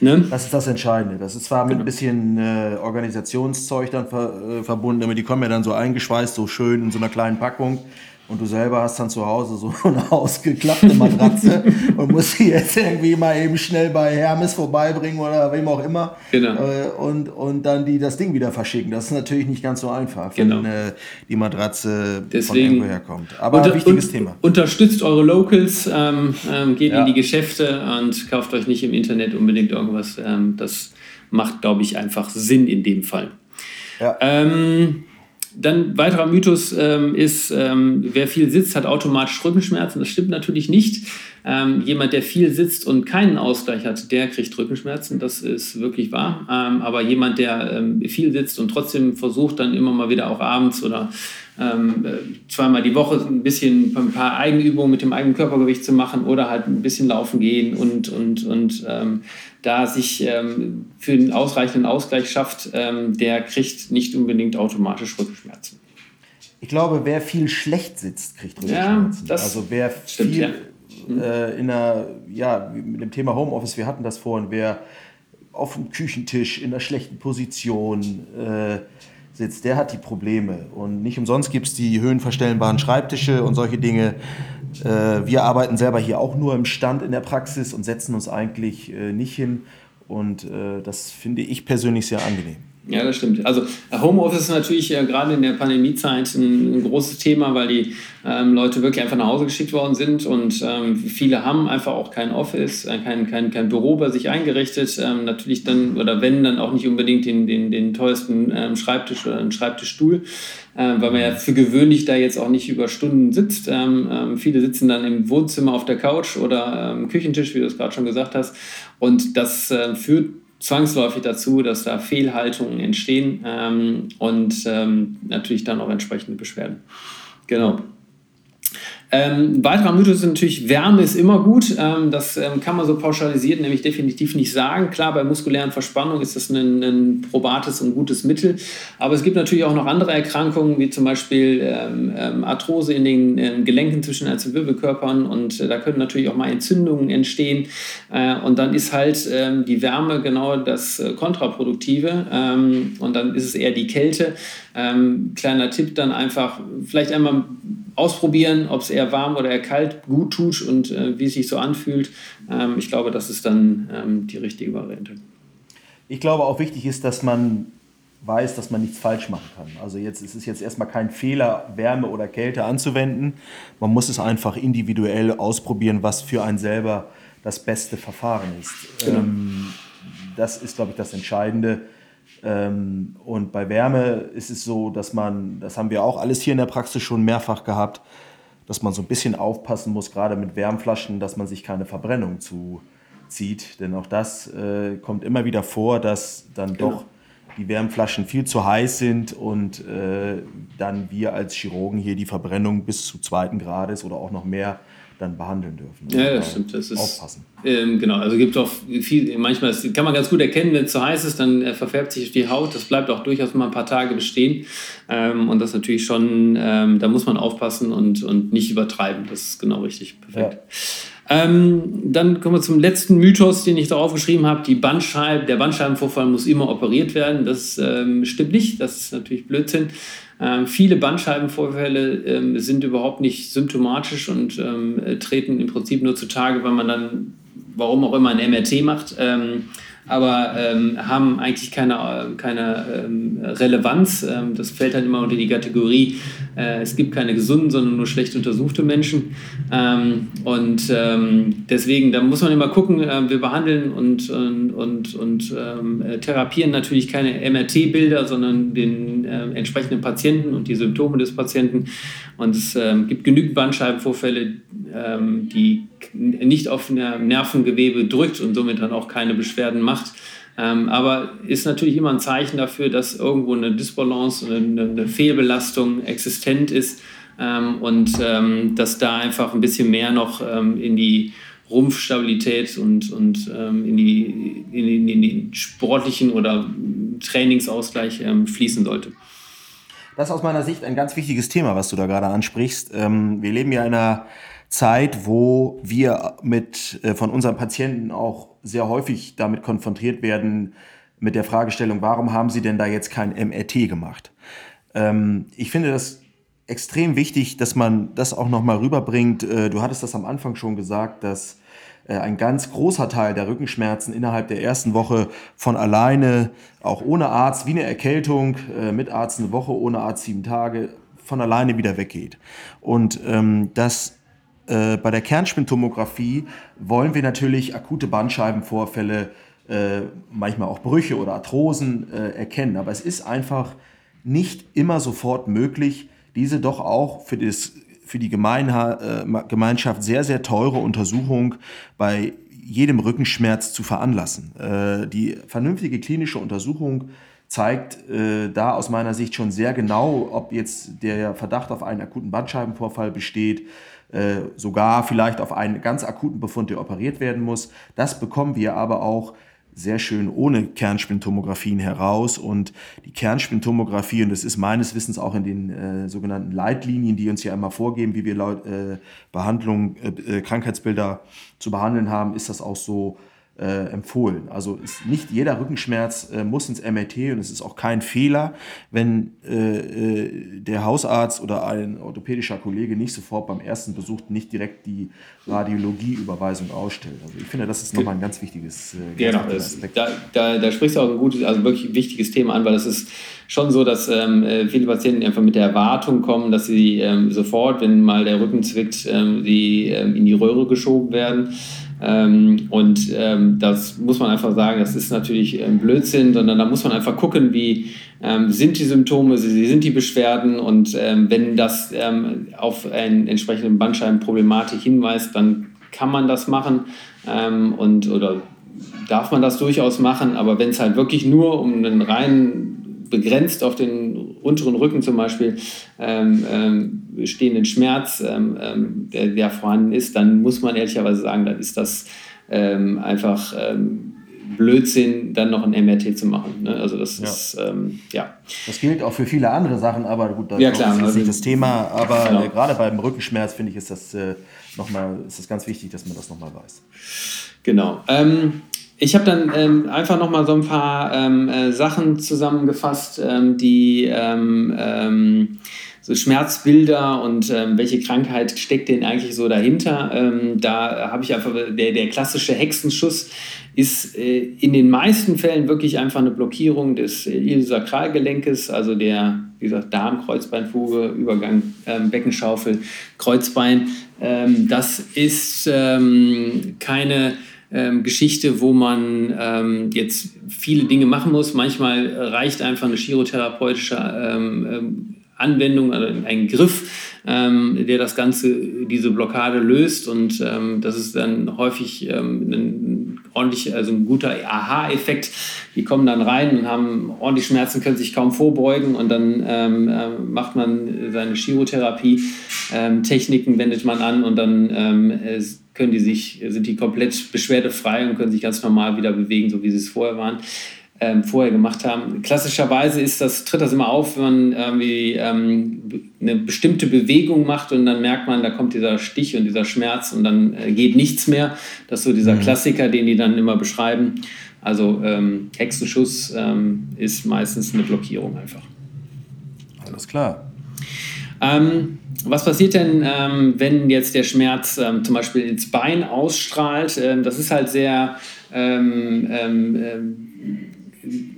Ne? Das ist das Entscheidende. Das ist zwar mit ein bisschen äh, Organisationszeug dann ver, äh, verbunden, aber die kommen ja dann so eingeschweißt, so schön in so einer kleinen Packung. Und du selber hast dann zu Hause so eine ausgeklappte Matratze und musst sie jetzt irgendwie mal eben schnell bei Hermes vorbeibringen oder wem auch immer. Genau. Äh, und, und dann die das Ding wieder verschicken. Das ist natürlich nicht ganz so einfach, genau. wenn äh, die Matratze Deswegen von irgendwo herkommt. Aber unter, wichtiges un, Thema. Unterstützt eure Locals, ähm, ähm, geht ja. in die Geschäfte und kauft euch nicht im Internet unbedingt irgendwas. Ähm, das macht, glaube ich, einfach Sinn in dem Fall. Ja. Ähm, dann weiterer Mythos ähm, ist, ähm, wer viel sitzt, hat automatisch Rückenschmerzen. Das stimmt natürlich nicht. Ähm, jemand, der viel sitzt und keinen Ausgleich hat, der kriegt Rückenschmerzen. Das ist wirklich wahr. Ähm, aber jemand, der ähm, viel sitzt und trotzdem versucht, dann immer mal wieder auch abends oder ähm, zweimal die Woche ein bisschen ein paar Eigenübungen mit dem eigenen Körpergewicht zu machen oder halt ein bisschen laufen gehen und, und, und ähm, da sich ähm, für einen ausreichenden Ausgleich schafft, ähm, der kriegt nicht unbedingt automatisch Rückenschmerzen. Ich glaube, wer viel schlecht sitzt, kriegt Rückenschmerzen. Ja, also wer stimmt, viel ja. Äh, in einer, ja, mit dem Thema Homeoffice, wir hatten das vorhin, wer auf dem Küchentisch in einer schlechten Position äh, sitzt, der hat die Probleme. Und nicht umsonst gibt es die höhenverstellbaren Schreibtische und solche Dinge. Äh, wir arbeiten selber hier auch nur im Stand in der Praxis und setzen uns eigentlich äh, nicht hin. Und äh, das finde ich persönlich sehr angenehm. Ja, das stimmt. Also Homeoffice ist natürlich äh, gerade in der Pandemiezeit ein, ein, großes Thema, weil die ähm, Leute wirklich einfach nach Hause geschickt worden sind und ähm, viele haben einfach auch kein Office, äh, kein, kein, kein Büro bei sich eingerichtet. Ähm, natürlich dann, oder wenn, dann auch nicht unbedingt den, den, den teuersten ähm, Schreibtisch oder einen Schreibtischstuhl, äh, weil man ja für gewöhnlich da jetzt auch nicht über Stunden sitzt. Ähm, ähm, viele sitzen dann im Wohnzimmer auf der Couch oder Küchentisch, wie du es gerade schon gesagt hast. Und das äh, führt zwangsläufig dazu, dass da Fehlhaltungen entstehen ähm, und ähm, natürlich dann auch entsprechende Beschwerden. Genau. Ähm, weiterer Mythos ist natürlich, Wärme ist immer gut. Ähm, das ähm, kann man so pauschalisiert nämlich definitiv nicht sagen. Klar, bei muskulären Verspannungen ist das ein, ein, probates und gutes Mittel. Aber es gibt natürlich auch noch andere Erkrankungen, wie zum Beispiel ähm, ähm, Arthrose in den ähm, Gelenken zwischen den Wirbelkörpern. Und äh, da können natürlich auch mal Entzündungen entstehen. Äh, und dann ist halt die Wärme genau das äh, Kontraproduktive. und dann ist es eher die Kälte. kleiner Tipp dann einfach, vielleicht einmal ausprobieren, ob es eher warm oder eher kalt gut tut und äh, wie es sich so anfühlt. Ähm, ich glaube, das ist dann ähm, die richtige Variante. Ich glaube auch wichtig ist, dass man weiß, dass man nichts falsch machen kann. Also jetzt es ist es jetzt erstmal kein Fehler, Wärme oder Kälte anzuwenden. Man muss es einfach individuell ausprobieren, was für einen selber das beste Verfahren ist. Genau. Ähm, das ist, glaube ich, das Entscheidende. Ähm, und bei Wärme ist es so, dass man, das haben wir auch alles hier in der Praxis schon mehrfach gehabt, dass man so ein bisschen aufpassen muss, gerade mit Wärmflaschen, dass man sich keine Verbrennung zuzieht. Denn auch das äh, kommt immer wieder vor, dass dann genau. doch die Wärmflaschen viel zu heiß sind und äh, dann wir als Chirurgen hier die Verbrennung bis zu zweiten Grades oder auch noch mehr dann behandeln dürfen. Ja, das stimmt. Das ist, aufpassen. Ähm, genau, also gibt auch viel, manchmal das kann man ganz gut erkennen, wenn es zu heiß ist, dann äh, verfärbt sich die Haut. Das bleibt auch durchaus mal ein paar Tage bestehen. Ähm, und das natürlich schon, ähm, da muss man aufpassen und, und nicht übertreiben. Das ist genau richtig. Perfekt. Ja. Ähm, dann kommen wir zum letzten Mythos, den ich darauf geschrieben habe. Die Bandscheibe, der Bandscheibenvorfall muss immer operiert werden. Das ähm, stimmt nicht. Das ist natürlich Blödsinn. Ähm, viele Bandscheibenvorfälle ähm, sind überhaupt nicht symptomatisch und ähm, treten im Prinzip nur zutage, wenn man dann, warum auch immer, ein MRT macht. Ähm, aber ähm, haben eigentlich keine, keine ähm, Relevanz. Ähm, das fällt dann immer unter die Kategorie, äh, es gibt keine gesunden, sondern nur schlecht untersuchte Menschen. Ähm, und ähm, deswegen, da muss man immer gucken, äh, wir behandeln und, und, und, und ähm, therapieren natürlich keine MRT-Bilder, sondern den äh, entsprechenden Patienten und die Symptome des Patienten. Und es gibt genügend Bandscheibenvorfälle, die nicht auf Nervengewebe drückt und somit dann auch keine Beschwerden macht. Ähm, aber ist natürlich immer ein Zeichen dafür, dass irgendwo eine Disbalance, eine, eine Fehlbelastung existent ist ähm, und ähm, dass da einfach ein bisschen mehr noch ähm, in die Rumpfstabilität und, und ähm, in, die, in, in, in den sportlichen oder Trainingsausgleich ähm, fließen sollte. Das ist aus meiner Sicht ein ganz wichtiges Thema, was du da gerade ansprichst. wir leben ja in einer Zeit, wo wir mit, äh, von unseren Patienten auch sehr häufig damit konfrontiert werden, mit der Fragestellung, warum haben Sie denn da jetzt kein MRT gemacht? Ähm, ich finde das extrem wichtig, dass man das auch nochmal rüberbringt. Äh, du hattest das am Anfang schon gesagt, dass äh, ein ganz großer Teil der Rückenschmerzen innerhalb der ersten Woche von alleine, auch ohne Arzt, wie eine Erkältung, äh, mit Arzt eine Woche, ohne Arzt sieben Tage, von alleine wieder weggeht. Und ähm, das äh, bei der Kernspintomographie wollen wir natürlich akute Bandscheibenvorfälle, äh, manchmal auch Brüche oder Arthrosen äh, erkennen. Aber es ist einfach nicht immer sofort möglich, diese doch auch für, das, für die Gemeinha äh, Gemeinschaft sehr, sehr teure Untersuchung bei jedem Rückenschmerz zu veranlassen. Äh, die vernünftige klinische Untersuchung zeigt äh, da aus meiner Sicht schon sehr genau, ob jetzt der Verdacht auf einen akuten Bandscheibenvorfall besteht, äh, sogar vielleicht auf einen ganz akuten Befund, der operiert werden muss. Das bekommen wir aber auch sehr schön ohne Kernspintomographien heraus. Und die Kernspintomographie, und das ist meines Wissens auch in den äh, sogenannten Leitlinien, die uns ja immer vorgeben, wie wir äh, Behandlung, äh, Krankheitsbilder zu behandeln haben, ist das auch so äh, empfohlen. Also ist nicht jeder Rückenschmerz äh, muss ins MRT und es ist auch kein Fehler, wenn äh, äh, der Hausarzt oder ein orthopädischer Kollege nicht sofort beim ersten Besuch nicht direkt die Radiologieüberweisung ausstellt. Also ich finde, das ist nochmal ein ganz wichtiges äh, Genau, das, da, da, da sprichst du auch ein gutes, also wirklich wichtiges Thema an, weil es ist schon so, dass ähm, äh, viele Patienten einfach mit der Erwartung kommen, dass sie ähm, sofort, wenn mal der Rücken zwickt, ähm, die ähm, in die Röhre geschoben werden. Ähm, und ähm, das muss man einfach sagen, das ist natürlich ähm, Blödsinn, sondern da muss man einfach gucken, wie ähm, sind die Symptome, wie sind die Beschwerden und ähm, wenn das ähm, auf eine entsprechende Bandscheibenproblematik hinweist, dann kann man das machen und oder darf man das durchaus machen, aber wenn es halt wirklich nur um einen reinen begrenzt auf den unteren Rücken zum Beispiel ähm, ähm, stehenden Schmerz, ähm, ähm, der, der, vorhanden ist, dann muss man ehrlicherweise sagen, dann ist das ähm, einfach ähm, Blödsinn, dann noch ein MRT zu machen. Ne? Also das ja. ist, ja. Das gilt auch für viele andere Sachen, aber gut, das ja, klar, ist also, nicht das Thema. Aber genau. äh, gerade beim Rückenschmerz, finde ich, ist das, äh, noch mal, ist das ganz wichtig, dass man das nochmal weiß. Genau. Ähm, ich habe dann ähm, einfach noch mal so ein paar ähm, äh, Sachen zusammengefasst, ähm, die ähm, ähm, so Schmerzbilder und ähm, welche Krankheit steckt denn eigentlich so dahinter. da habe ich einfach, der, der klassische Hexenschuss ist äh, in den meisten Fällen wirklich einfach eine Blockierung des Iliosakralgelenkes, also der, wie gesagt, Darm, Kreuzbeinfuge, Übergang, Beckenschaufel, Kreuzbein. das ist keine ähm, Geschichte, wo man ähm, jetzt viele Dinge machen muss. Manchmal reicht einfach eine chirotherapeutische ähm, ähm Anwendung, also ein Griff, ähm, der das Ganze, diese Blockade löst. Und ähm, das ist dann häufig ein ordentlich, also ein guter Aha-Effekt. Die kommen dann rein und haben ordentlich Schmerzen, können sich kaum vorbeugen und dann äh, macht man seine Chirotherapie, Techniken wendet man an und dann ähm, können die sich, sind die komplett beschwerdefrei und können sich ganz normal wieder bewegen, so wie sie es vorher waren. ähm, vorher gemacht haben. Klassischerweise ist das, tritt das immer auf, wenn man irgendwie ähm, eine bestimmte Bewegung macht und dann merkt man, da kommt dieser Stich und dieser Schmerz und dann äh, geht nichts mehr. Das ist so dieser mhm. Klassiker, den die dann immer beschreiben. Also ähm, Hexenschuss ähm, ist meistens eine Blockierung einfach. Alles klar. Ähm, was passiert denn, ähm, wenn jetzt der Schmerz ähm, zum Beispiel ins Bein ausstrahlt? Ähm, das ist halt sehr, ähm, ähm,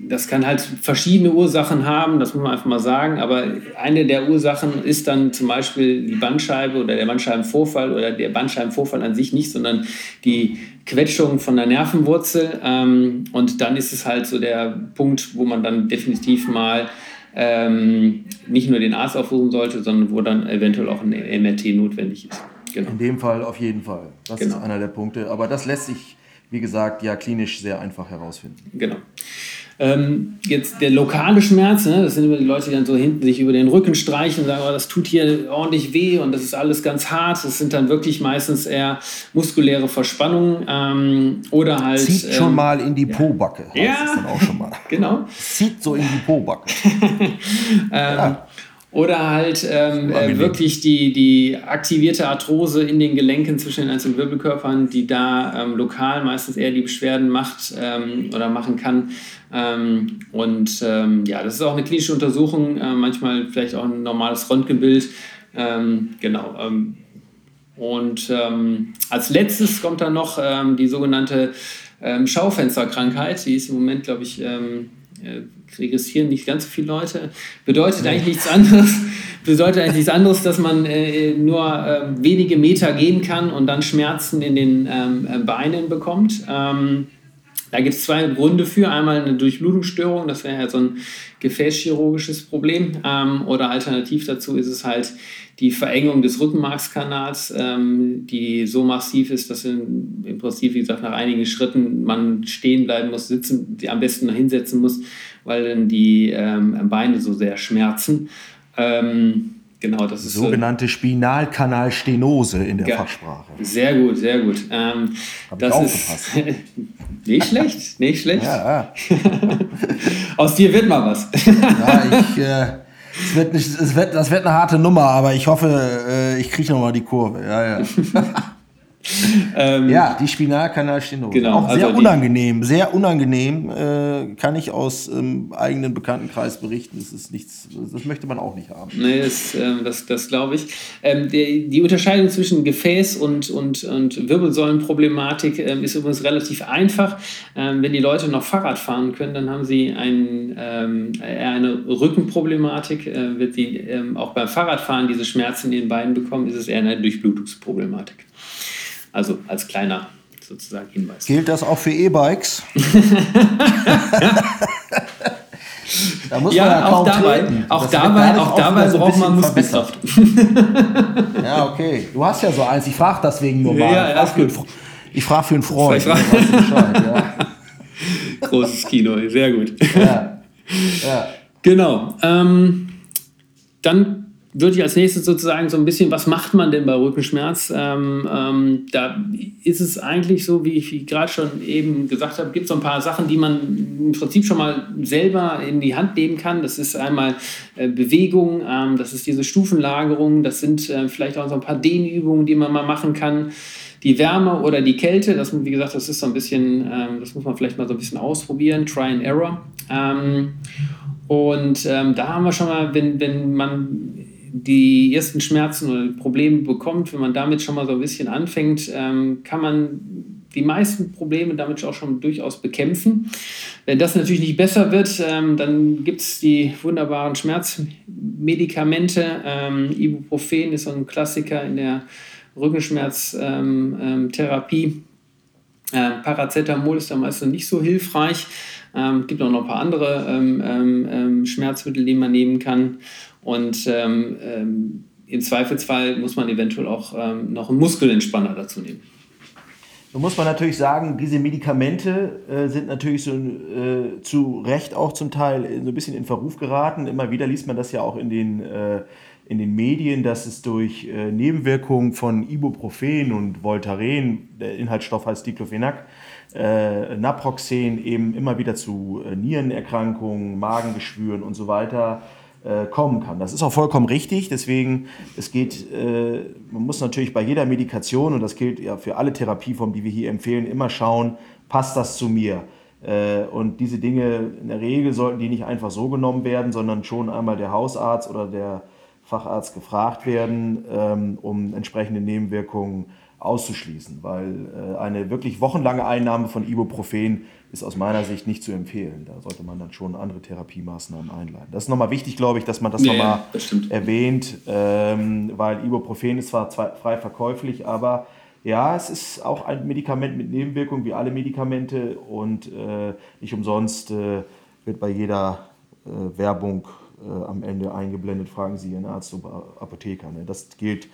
das kann halt verschiedene Ursachen haben, das muss man einfach mal sagen. Aber eine der Ursachen ist dann zum Beispiel die Bandscheibe oder der Bandscheibenvorfall oder der Bandscheibenvorfall an sich nicht, sondern die Quetschung von der Nervenwurzel. und dann ist es halt so der Punkt, wo man dann definitiv mal ähm, nicht nur den Arzt aufrufen sollte, sondern wo dann eventuell auch ein MRT notwendig ist. Genau. In dem Fall auf jeden Fall. Das genau. ist einer der Punkte. Aber das lässt sich, wie gesagt, ja klinisch sehr einfach herausfinden. Genau. Ähm, jetzt der lokale Schmerz, ne, das sind immer die Leute, die dann so hinten sich über den Rücken streichen und sagen, oh, das tut hier ordentlich weh und das ist alles ganz hart. Das sind dann wirklich meistens eher muskuläre Verspannungen ähm, oder halt. Zieht ähm, schon mal in die Po-Backe. Ja, das dann auch schon mal. genau. Zieht so in die Po-Backe. ähm, ja. Oder halt ähm, äh, wirklich die, die aktivierte Arthrose in den Gelenken zwischen den einzelnen Wirbelkörpern, die da ähm, lokal meistens eher die Beschwerden macht ähm, oder machen kann. Ähm, und ähm, ja, das ist auch eine klinische Untersuchung, äh, manchmal vielleicht auch ein normales Röntgenbild. Ähm, genau. und als letztes kommt dann noch die sogenannte Schaufensterkrankheit. Die ist im Moment, glaube ich, äh, registrieren nicht ganz so viele Leute. Bedeutet eigentlich nichts anderes, bedeutet eigentlich nichts anderes, dass man äh, nur äh, wenige Meter gehen kann und dann Schmerzen in den ähm, äh, Beinen bekommt. Ähm, da gibt es zwei Gründe für. Einmal eine Durchblutungsstörung, das wäre ja so ein gefäßchirurgisches Problem. Ähm, oder alternativ dazu ist es halt die Verengung des Rückenmarkskanals, ähm, die so massiv ist, dass in, im Prinzip, wie gesagt, nach einigen Schritten man stehen bleiben muss, sitzen, am besten hinsetzen muss, weil dann die ähm, Beine so sehr schmerzen. Ähm, genau, das ist sogenannte Spinalkanalstenose in der ja, Fachsprache. Sehr gut, sehr gut. Ähm, das ist nicht schlecht, nicht schlecht. Ja, ja. Aus dir wird mal was. ja, ich äh, es wird nicht, es wird, das wird eine harte Nummer, aber ich hoffe, äh, ich kriege nochmal die Kurve. Ja, ja. ähm, ja, die Spinalkanalstenose. Genau, auch sehr also unangenehm, sehr unangenehm, äh, kann ich aus ähm, eigenen Bekanntenkreis berichten. Das ist nichts, das möchte man auch nicht haben. Nee, das, äh, das, das glaube ich. Ähm, die, die, Unterscheidung zwischen Gefäß- und, und, und Wirbelsäulenproblematik ähm, ist übrigens relativ einfach. Ähm, wenn die Leute noch Fahrrad fahren können, dann haben sie ein, ähm, eher eine Rückenproblematik. Äh, wird sie ähm, auch beim Fahrradfahren diese Schmerzen in den Beinen bekommen, ist es eher eine Durchblutungsproblematik. Also als kleiner sozusagen Hinweis. Gilt das auch für E-Bikes? da muss ja, man ja auch dabei, treten. Auch das dabei, auch dabei so braucht man Muskelkraft. ja, okay. Du hast ja so eins. Ich frage deswegen nur mal. Ja, ja, ich frage für, frag einen Freund. Ja. Großes Kino, sehr gut. Ja. ja. Genau. Ähm, dann würde ich als nächstes sozusagen so ein bisschen, was macht man denn bei Rückenschmerz? Ähm, ähm, da ist es eigentlich so, wie ich gerade schon eben gesagt habe, gibt es so ein paar Sachen, die man im Prinzip schon mal selber in die Hand nehmen kann. Das ist einmal äh, Bewegung, ähm, das ist diese Stufenlagerung, das sind äh, vielleicht auch so ein paar Dehnübungen, die man mal machen kann. Die Wärme oder die Kälte, das, wie gesagt, das ist so ein bisschen, ähm, das muss man vielleicht mal so ein bisschen ausprobieren, Try and Error. Ähm, und ähm, da haben wir schon mal, wenn, wenn man die ersten Schmerzen oder Probleme bekommt, wenn man damit schon mal so ein bisschen anfängt, ähm, kann man die meisten Probleme damit auch schon durchaus bekämpfen. Wenn das natürlich nicht besser wird, ähm, dann gibt es die wunderbaren Schmerzmedikamente. Ähm, Ibuprofen ist so ein Klassiker in der Rückenschmerztherapie. Ähm, ähm, äh, Paracetamol ist da meistens nicht so hilfreich. Es ähm, gibt auch noch ein paar andere ähm, Schmerzmittel, die man nehmen kann. Und ähm, ähm, im Zweifelsfall muss man eventuell auch ähm, noch einen Muskelentspanner dazu nehmen. Da muss man natürlich sagen, diese Medikamente äh, sind natürlich so äh, zu Recht auch zum Teil so ein bisschen in Verruf geraten. Immer wieder liest man das ja auch in den, äh, in den Medien, dass es durch äh, Nebenwirkungen von Ibuprofen und Voltaren, der Inhaltsstoff heißt Diclofenac, äh, Naproxen eben immer wieder zu äh, Nierenerkrankungen, Magengeschwüren und so weiter äh, kommen kann. Das ist auch vollkommen richtig. Deswegen, es geht, äh, man muss natürlich bei jeder Medikation, und das gilt ja für alle Therapieformen, die wir hier empfehlen, immer schauen, passt das zu mir? Äh, und diese Dinge, in der Regel sollten die nicht einfach so genommen werden, sondern schon einmal der Hausarzt oder der Facharzt gefragt werden, ähm, um entsprechende Nebenwirkungen auszuschließen, weil äh, eine wirklich wochenlange Einnahme von Ibuprofen ist aus meiner Sicht nicht zu empfehlen. Da sollte man dann schon andere Therapiemaßnahmen einleiten. Das ist nochmal wichtig, glaube ich, dass man das nee, nochmal erwähnt, ähm, weil Ibuprofen ist zwar frei verkäuflich, aber ja, es ist auch ein Medikament mit Nebenwirkungen wie alle Medikamente und äh, nicht umsonst äh, wird bei jeder Werbung am Ende eingeblendet, fragen Sie Ihren Arzt oder Apotheker. Ne? Das gilt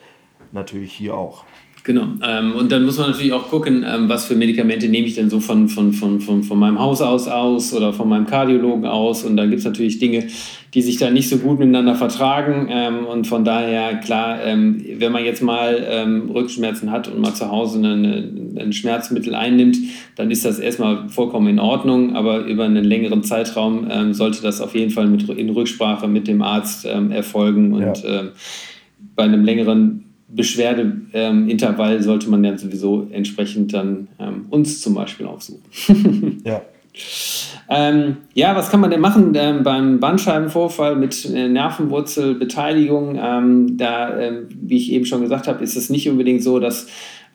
natürlich hier auch. Genau. Ähm, und dann muss man natürlich auch gucken, ähm, was für Medikamente nehme ich denn so von, von, von, von, von meinem Haus aus aus oder von meinem Kardiologen aus. Und da gibt es natürlich Dinge, die sich da nicht so gut miteinander vertragen. Ähm, und von daher, klar, ähm, wenn man jetzt mal ähm, Rückenschmerzen hat und mal zu Hause eine, ein Schmerzmittel einnimmt, dann ist das erstmal vollkommen in Ordnung. Aber über einen längeren Zeitraum ähm, sollte das auf jeden Fall mit, in Rücksprache mit dem Arzt erfolgen. Und ja. bei einem längeren Beschwerdeintervall ähm, sollte man ja sowieso entsprechend dann ähm, uns zum Beispiel aufsuchen. ja. Ähm, ja, was kann man denn machen ähm, beim Bandscheibenvorfall mit äh, Nervenwurzelbeteiligung? Ähm, da, ähm, wie ich eben schon gesagt habe, ist es nicht unbedingt so, dass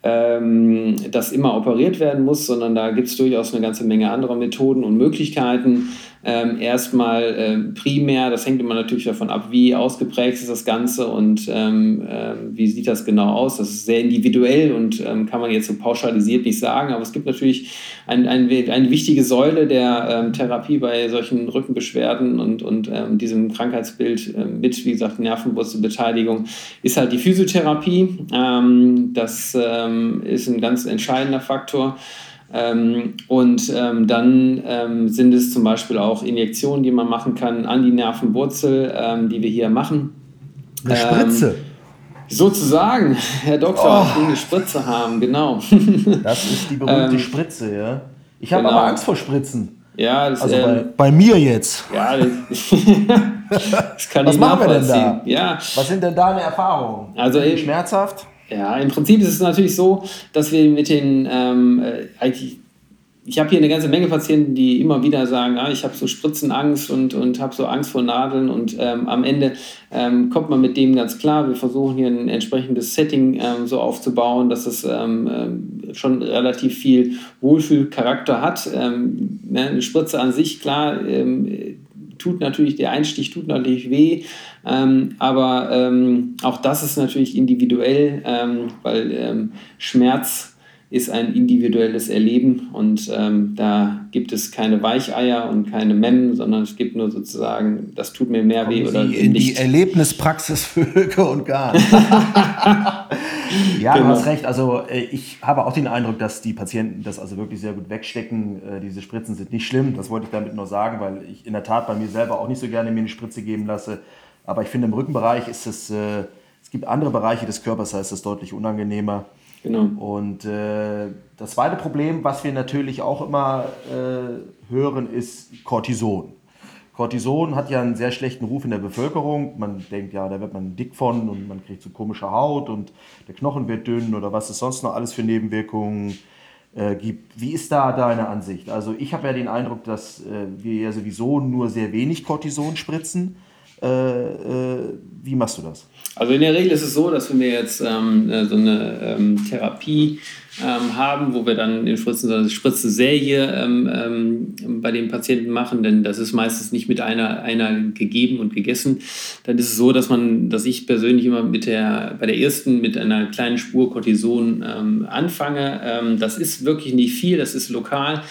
ähm, das immer operiert werden muss, sondern da gibt es durchaus eine ganze Menge anderer Methoden und Möglichkeiten ähm, erstmal äh, primär, das hängt immer natürlich davon ab, wie ausgeprägt ist das Ganze und ähm, äh, wie sieht das genau aus. Das ist sehr individuell und ähm, kann man jetzt so pauschalisiert nicht sagen, aber es gibt natürlich ein, ein, eine wichtige Säule der ähm, Therapie bei solchen Rückenbeschwerden und, und ähm, diesem Krankheitsbild äh, mit, wie gesagt, Nervenwurzelbeteiligung, ist halt die Physiotherapie. Ähm, das ist ein ganz entscheidender Faktor. Ähm, und ähm, dann ähm, sind es zum Beispiel auch Injektionen, die man machen kann an die Nervenwurzel, ähm, die wir hier machen. Eine Spritze. Ähm, sozusagen, Herr Doktor, oh. eine Spritze haben, genau. das ist die berühmte ähm, Spritze, ja. Ich habe genau. aber Angst vor Spritzen. Ja, das, also bei, bei, mir jetzt. Ja, das, das kann Was ich machen wir denn da? Ja. Was sind denn deine Erfahrungen? Also schmerzhaft? Ja, im Prinzip ist es natürlich so, dass wir mit den ähm, äh, eigentlich ich habe hier eine ganze Menge Patienten, die immer wieder sagen, ah, ich habe so Spritzenangst und, und habe so Angst vor Nadeln und ähm, am Ende ähm, kommt man mit dem ganz klar. Wir versuchen hier ein entsprechendes Setting ähm, so aufzubauen, dass es ähm, ähm, schon relativ viel Wohlfühlcharakter hat. Ähm, ne, eine Spritze an sich, klar, tut natürlich, der Einstich tut natürlich weh, ähm, aber ähm, auch das ist natürlich individuell, ähm, weil ähm, Schmerz ist ein individuelles Erleben und ähm, da gibt es keine Weicheier und keine Memmen, sondern es gibt nur sozusagen, das tut mir mehr Kommen weh oder Sie in nicht. die Erlebnispraxis für Höke und Garn. ja, genau. du hast recht. Also äh, ich habe auch den Eindruck, dass die Patienten das also wirklich sehr gut wegstecken. Äh, diese Spritzen sind nicht schlimm. Das wollte ich damit nur sagen, weil ich in der Tat bei mir selber auch nicht so gerne mir eine Spritze geben lasse. Aber ich finde, im Rückenbereich ist es, äh, es gibt andere Bereiche des Körpers, da ist es deutlich unangenehmer. Genau. Und äh, das zweite Problem, was wir natürlich auch immer äh, hören, ist Cortison. Cortison hat ja einen sehr schlechten Ruf in der Bevölkerung. Man denkt, ja, da wird man dick von und man kriegt so komische Haut und der Knochen wird dünn oder was es sonst noch alles für Nebenwirkungen äh, gibt. Wie ist da deine Ansicht? Also ich habe ja den Eindruck, dass äh, wir ja sowieso nur sehr wenig Cortison spritzen. Äh, äh, wie machst du das? Also in der Regel ist es so, dass wir jetzt ähm, äh, so eine ähm, Therapie ähm, haben, wo wir dann in Spritzen, so eine Spritzenserie ähm, ähm, bei den Patienten machen, denn das ist meistens nicht mit einer, einer gegeben und gegessen. Dann ist es so, dass man, dass ich persönlich immer mit der, bei der ersten mit einer kleinen Spur Cortison ähm, anfange. das ist wirklich nicht viel, das ist lokal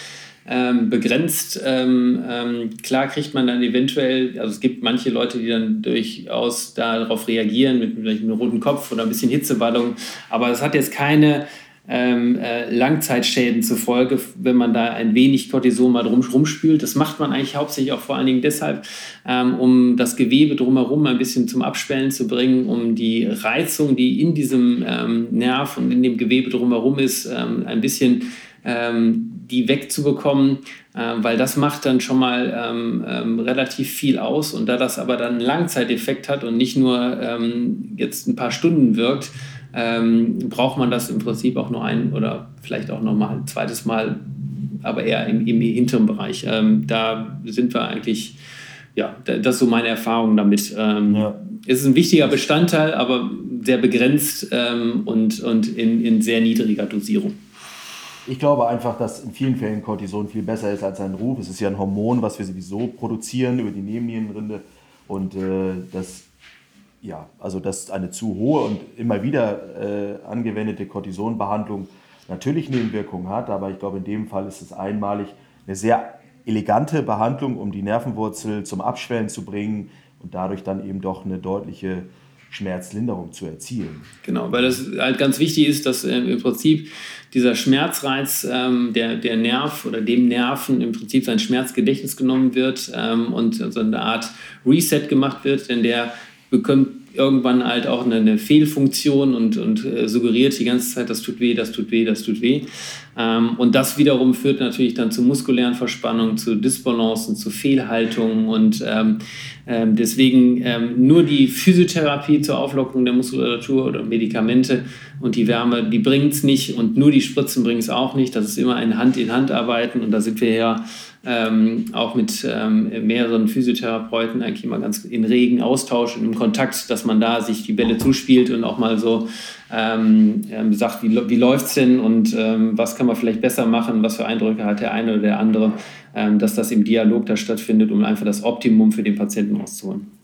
ähm, begrenzt. Ähm, ähm, klar kriegt man dann eventuell, also es gibt manche Leute, die dann durchaus darauf reagieren mit vielleicht einem roten Kopf oder ein bisschen Hitzewallung, aber es hat jetzt keine ähm, äh, Langzeitschäden zufolge, wenn man da ein wenig Cortison mal drum rumspült. Das macht man eigentlich hauptsächlich auch vor allen Dingen deshalb, ähm, um das Gewebe drumherum ein bisschen zum Abschwellen zu bringen, um die Reizung, die in diesem ähm, Nerv und in dem Gewebe drumherum ist, ähm, ein bisschen ähm, die wegzubekommen, äh, weil das macht dann schon mal ähm, ähm, relativ viel aus. Und da das aber dann einen Langzeiteffekt hat und nicht nur ähm, jetzt ein paar Stunden wirkt, ähm, braucht man das im Prinzip auch nur ein oder vielleicht auch noch mal ein zweites Mal, aber eher im, im hinteren Bereich. Ähm, da sind wir eigentlich, ja, das ist so meine Erfahrung damit. Ja. Es ist ein wichtiger Bestandteil, aber sehr begrenzt und, und in, in sehr niedriger Dosierung. Ich glaube einfach, dass in vielen Fällen Cortison viel besser ist als sein Ruf. Es ist ja ein Hormon, was wir sowieso produzieren über die Nebennierenrinde. Und äh, das, ja, also dass eine zu hohe und immer wieder äh, angewendete Cortisonbehandlung natürlich Nebenwirkungen hat. Aber ich glaube, in dem Fall ist es einmalig eine sehr elegante Behandlung, um die Nervenwurzel zum Abschwellen zu bringen und dadurch dann eben doch eine deutliche Schmerzlinderung zu erzielen. Genau, weil das halt ganz wichtig ist, dass äh, im Prinzip dieser Schmerzreiz, ähm, der, der Nerv oder dem Nerven im Prinzip sein Schmerzgedächtnis genommen wird ähm, und so eine Art Reset gemacht wird, denn der bekommt irgendwann halt auch eine, eine Fehlfunktion und, und äh, suggeriert die ganze Zeit, das tut weh, das tut weh, das tut weh. Ähm, und das wiederum führt natürlich dann zu muskulären Verspannungen, zu Disbalancen, zu Fehlhaltungen und ähm, ähm, deswegen ähm, nur die Physiotherapie zur Auflockerung der Muskulatur oder Medikamente und die Wärme, die bringt es nicht und nur die Spritzen bringen es auch nicht. Das ist immer ein Hand-in-Hand-Arbeiten und da sind wir ja ähm, auch mit ähm, mehreren Physiotherapeuten eigentlich immer ganz in regen Austausch und im Kontakt, dass man da sich die Bälle zuspielt und auch mal so ähm, ähm sagt, wie, wie läuft es denn und ähm, was kann man vielleicht besser machen, was für Eindrücke hat der eine oder der andere, ähm, dass das im Dialog da stattfindet, um einfach das Optimum für den Patienten rauszuholen.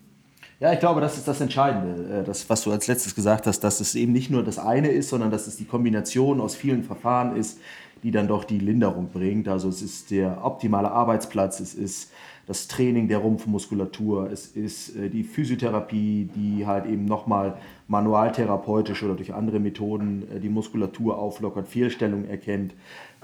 Ja, ich glaube, das ist das Entscheidende, äh, das, was du als letztes gesagt hast, dass es eben nicht nur das eine ist, sondern dass es die Kombination aus vielen Verfahren ist, die dann doch die Linderung bringt. Also es ist der optimale Arbeitsplatz, es ist das Training der Rumpfmuskulatur, es ist äh, die Physiotherapie, die halt eben nochmal manualtherapeutisch oder durch andere Methoden äh, die Muskulatur auflockert, Fehlstellungen erkennt.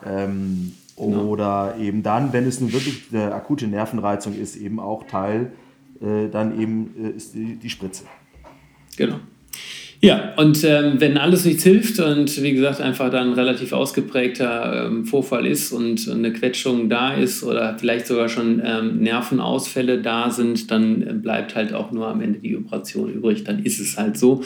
Ähm, genau. Oder eben dann, wenn es nun wirklich eine akute Nervenreizung ist, eben auch Teil äh, dann eben äh, ist die, die Spritze. Genau. Ja, und ähm, wenn alles nichts hilft und wie gesagt einfach dann relativ ausgeprägter ähm, Vorfall ist und eine Quetschung da ist oder vielleicht sogar schon ähm, Nervenausfälle da sind, dann bleibt halt auch nur am Ende die Operation übrig. Dann ist es halt so.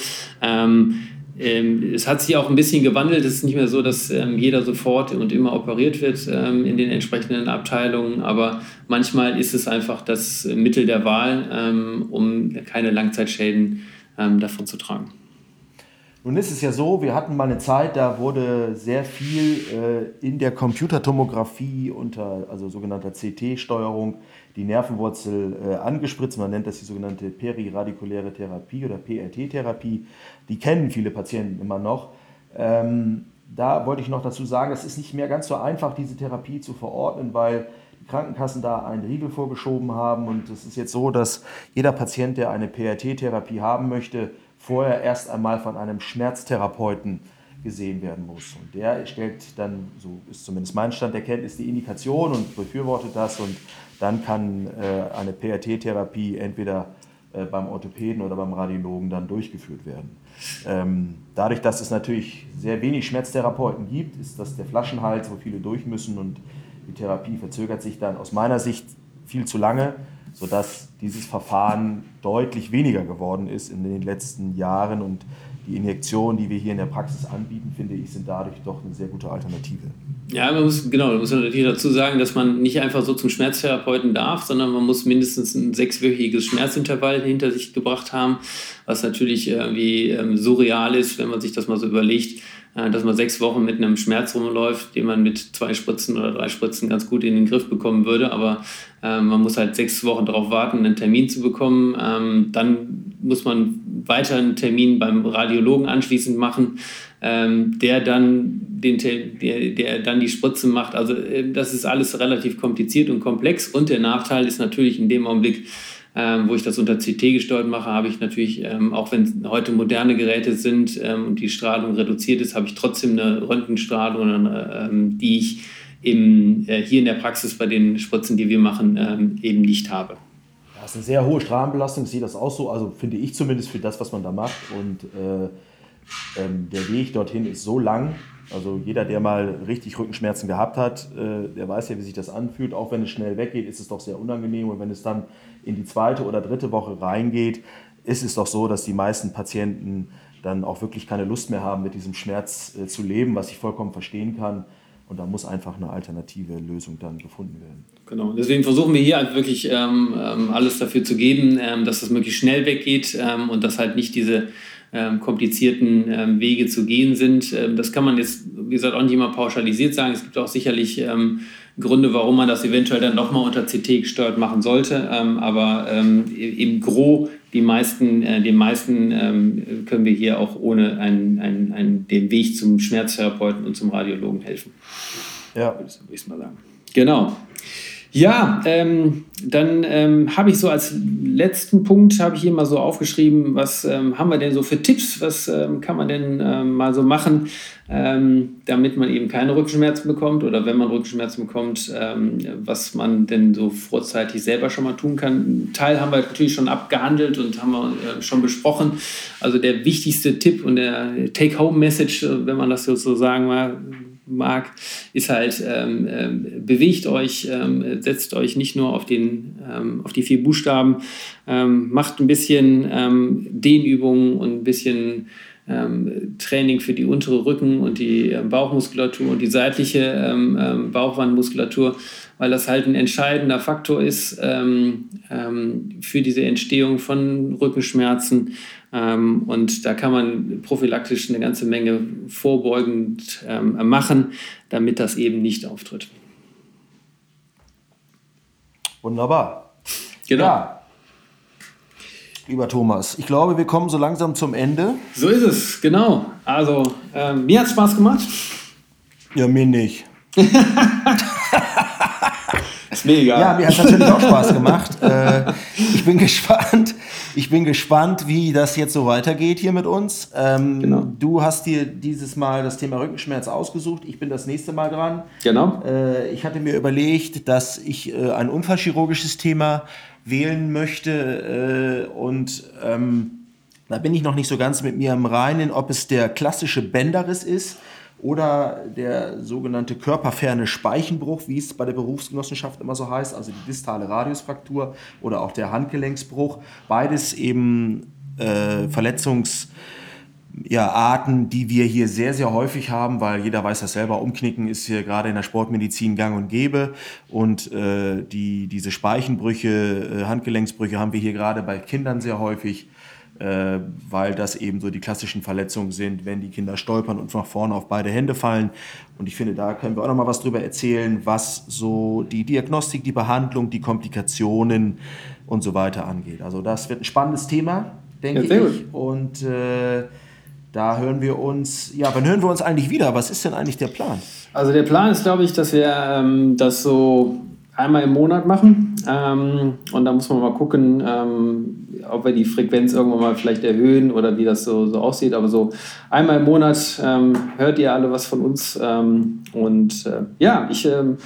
Ähm, ähm, es hat sich auch ein bisschen gewandelt. Es ist nicht mehr so, dass ähm, jeder sofort und immer operiert wird in den entsprechenden Abteilungen, aber manchmal ist es einfach das Mittel der Wahl, um keine Langzeitschäden davon zu tragen. Nun ist es ja so, wir hatten mal eine Zeit, da wurde sehr viel äh, in der Computertomographie unter also sogenannter CT-Steuerung die Nervenwurzel äh, angespritzt. Man nennt das die sogenannte periradikuläre Therapie oder PRT-Therapie. Die kennen viele Patienten immer noch. Ähm, da wollte ich noch dazu sagen, es ist nicht mehr ganz so einfach, diese Therapie zu verordnen, weil die Krankenkassen da einen Riegel vorgeschoben haben. Und es ist jetzt so, dass jeder Patient, der eine PRT-Therapie haben möchte, vorher erst einmal von einem Schmerztherapeuten gesehen werden muss. Und der stellt dann, so ist zumindest mein Stand der Kenntnis, die Indikation und befürwortet das. Und dann kann äh, eine PRT-Therapie entweder äh, beim Orthopäden oder beim Radiologen dann durchgeführt werden. Ähm, dadurch, dass es natürlich sehr wenig Schmerztherapeuten gibt, ist das der Flaschenhals, wo viele durch müssen und die Therapie verzögert sich dann aus meiner Sicht viel zu lange sodass dieses Verfahren deutlich weniger geworden ist in den letzten Jahren. Und die Injektionen, die wir hier in der Praxis anbieten, finde ich, sind dadurch doch eine sehr gute Alternative. Ja, man muss, genau, man muss natürlich dazu sagen, dass man nicht einfach so zum Schmerztherapeuten darf, sondern man muss mindestens ein sechswöchiges Schmerzintervall hinter sich gebracht haben, was natürlich irgendwie ähm, surreal ist, wenn man sich das mal so überlegt dass man sechs Wochen mit einem Schmerz rumläuft, den man mit zwei Spritzen oder drei Spritzen ganz gut in den Griff bekommen würde. Aber äh, man muss halt sechs Wochen darauf warten, einen Termin zu bekommen. Ähm, dann muss man weiter einen Termin beim Radiologen anschließend machen, ähm, der, dann den, der, der dann die Spritze macht. Also äh, das ist alles relativ kompliziert und komplex. Und der Nachteil ist natürlich in dem Augenblick, ähm, wo ich das unter CT gesteuert mache, habe ich natürlich, ähm, auch wenn heute moderne Geräte sind ähm, und die Strahlung reduziert ist, habe ich trotzdem eine Röntgenstrahlung, ähm, die ich im, äh, hier in der Praxis bei den Spritzen, die wir machen, ähm, eben nicht habe. Das ist eine sehr hohe Strahlenbelastung, sehe das auch so, also finde ich zumindest für das, was man da macht. Und äh, ähm, der Weg dorthin ist so lang, also jeder, der mal richtig Rückenschmerzen gehabt hat, äh, der weiß ja, wie sich das anfühlt. Auch wenn es schnell weggeht, ist es doch sehr unangenehm. Und wenn es dann in die zweite oder dritte Woche reingeht, ist es doch so, dass die meisten Patienten dann auch wirklich keine Lust mehr haben, mit diesem Schmerz äh, zu leben, was ich vollkommen verstehen kann. Und da muss einfach eine alternative Lösung dann gefunden werden. Genau, deswegen versuchen wir hier halt wirklich ähm, ähm, alles dafür zu geben, ähm, dass das möglichst schnell weggeht ähm, und dass halt nicht diese ähm, komplizierten ähm, Wege zu gehen sind. Das kann man jetzt, wie gesagt, auch nicht immer pauschalisiert sagen. Es gibt auch sicherlich Gründe, warum man das eventuell dann nochmal unter CT gesteuert machen sollte. Ähm, aber ähm, im Gro, die meisten, äh, den meisten können wir hier auch ohne ein, ein, ein, den Weg zum Schmerztherapeuten und zum Radiologen helfen. Ja. Würde ich mal sagen. Genau. Ja, ähm, dann ähm, habe ich so als letzten Punkt, habe ich hier mal so aufgeschrieben, was ähm, haben wir denn so für Tipps, was ähm, kann man denn ähm, mal so machen, ähm, damit man eben keine Rückenschmerzen bekommt oder wenn man Rückenschmerzen bekommt, was man denn so vorzeitig selber schon mal tun kann. Einen Teil haben wir natürlich schon abgehandelt und haben wir äh, schon besprochen. Also der wichtigste Tipp und der Take-Home-Message, wenn man das so sagen mag, mag, ist halt, ähm, ähm, bewegt euch, ähm, setzt euch nicht nur auf, den, ähm, auf die vier Buchstaben, ähm, macht ein bisschen ähm, Dehnübungen und ein bisschen Training für die untere Rücken- und die Bauchmuskulatur und die seitliche Bauchwandmuskulatur, weil das halt ein entscheidender Faktor ist für diese Entstehung von Rückenschmerzen. ähm, und da kann man prophylaktisch eine ganze Menge vorbeugend ähm, machen, damit das eben nicht auftritt. Wunderbar. Genau. Ja. Lieber Thomas, ich glaube, wir kommen so langsam zum Ende. So ist es, genau. Also, ähm, mir hat es Spaß gemacht. Ja, mir nicht. ist mega. Ja, mir hat es natürlich auch Spaß gemacht. Äh, ich bin gespannt. Ich bin gespannt, wie das jetzt so weitergeht hier mit uns. Ähm, genau. Du hast dir dieses Mal das Thema Rückenschmerz ausgesucht. Ich bin das nächste Mal dran. Genau. Äh, ich hatte mir überlegt, dass ich äh, ein unfallchirurgisches Thema wählen möchte äh, und ähm, da bin ich noch nicht so ganz mit mir im Reinen, ob es der klassische Bänderriss ist oder der sogenannte körperferne Speichenbruch, wie es bei der Berufsgenossenschaft immer so heißt, also die distale Radiusfraktur oder auch der Handgelenksbruch. Beides eben äh, Verletzungs- ja, Arten, die wir hier sehr, sehr häufig haben, weil jeder weiß das selber, Umknicken ist hier gerade in der Sportmedizin gang und gäbe. Und äh, die, diese Speichenbrüche, äh, Handgelenksbrüche haben wir hier gerade bei Kindern sehr häufig äh, weil das eben so die klassischen Verletzungen sind, wenn die Kinder stolpern und nach vorne auf beide Hände fallen. Und ich finde, da können wir auch noch mal was drüber erzählen, was so die Diagnostik, die Behandlung, die Komplikationen und so weiter angeht. Also das wird ein spannendes Thema, denke ja, ich. Und äh, da hören wir uns, ja, wann hören wir uns eigentlich wieder? Was ist denn eigentlich der Plan? Also der Plan ist, glaube ich, dass wir ähm, das so einmal im Monat machen. Ähm, und da muss man mal gucken, ähm, ob wir die Frequenz irgendwann mal vielleicht erhöhen oder wie das so, so aussieht. Aber so einmal im Monat ähm, hört ihr alle was von uns. Ähm, und äh, ja, ich ähm,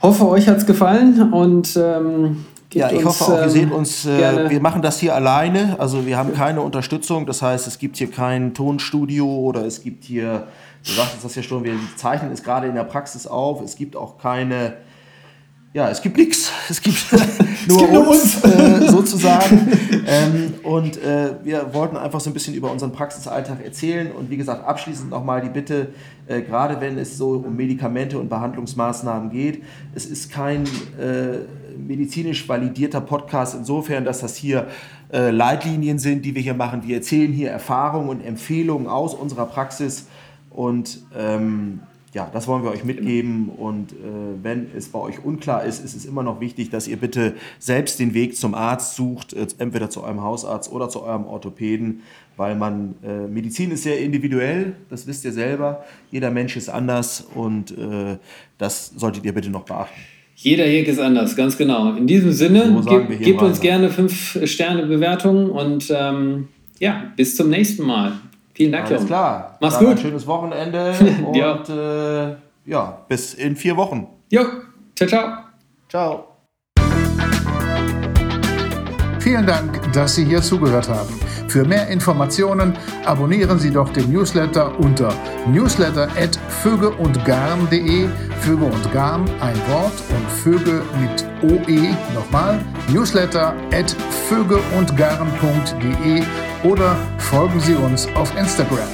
hoffe, euch hat es gefallen und ähm, ja, ich uns, hoffe auch, ihr seht uns, äh, wir machen das hier alleine, also wir haben keine Unterstützung, das heißt, es gibt hier kein Tonstudio oder es gibt hier, du sagtest das ja schon, wir zeichnen es gerade in der Praxis auf, es gibt auch keine ja, es gibt nichts. Es gibt nur, gibt uns, äh, sozusagen. ähm, und äh, wir wollten einfach so ein bisschen über unseren Praxisalltag erzählen. Und wie gesagt, abschließend nochmal die Bitte, äh, gerade wenn es so um Medikamente und Behandlungsmaßnahmen geht, es ist kein äh, medizinisch validierter Podcast insofern, dass das hier äh, Leitlinien sind, die wir hier machen. Wir erzählen hier Erfahrungen und Empfehlungen aus unserer Praxis. Und ähm, ja, das wollen wir euch mitgeben. Und äh, wenn es bei euch unklar ist, ist es immer noch wichtig, dass ihr bitte selbst den Weg zum Arzt sucht, äh, entweder zu eurem Hausarzt oder zu eurem Orthopäden, weil man, äh, Medizin ist sehr individuell, das wisst ihr selber. Jeder Mensch ist anders und äh, das solltet ihr bitte noch beachten. Jeder Heg ist anders, ganz genau. In diesem Sinne, So ge gebt uns gerne 5 Sterne Bewertungen und ähm, ja, bis zum nächsten Mal. Vielen Dank, Alles Jochen. klar. Mach's Dann gut. Ein schönes Wochenende Ja. und äh, ja, bis in vier Wochen. Jo, ciao, ciao. Ciao. Vielen Dank, dass Sie hier zugehört haben. Für mehr Informationen abonnieren Sie doch den Newsletter unter newsletter.vögeundgarn.de Vöge und Garn ein Wort und Vögel mit OE nochmal newsletter.vögeundgarn.de oder folgen Sie uns auf Instagram.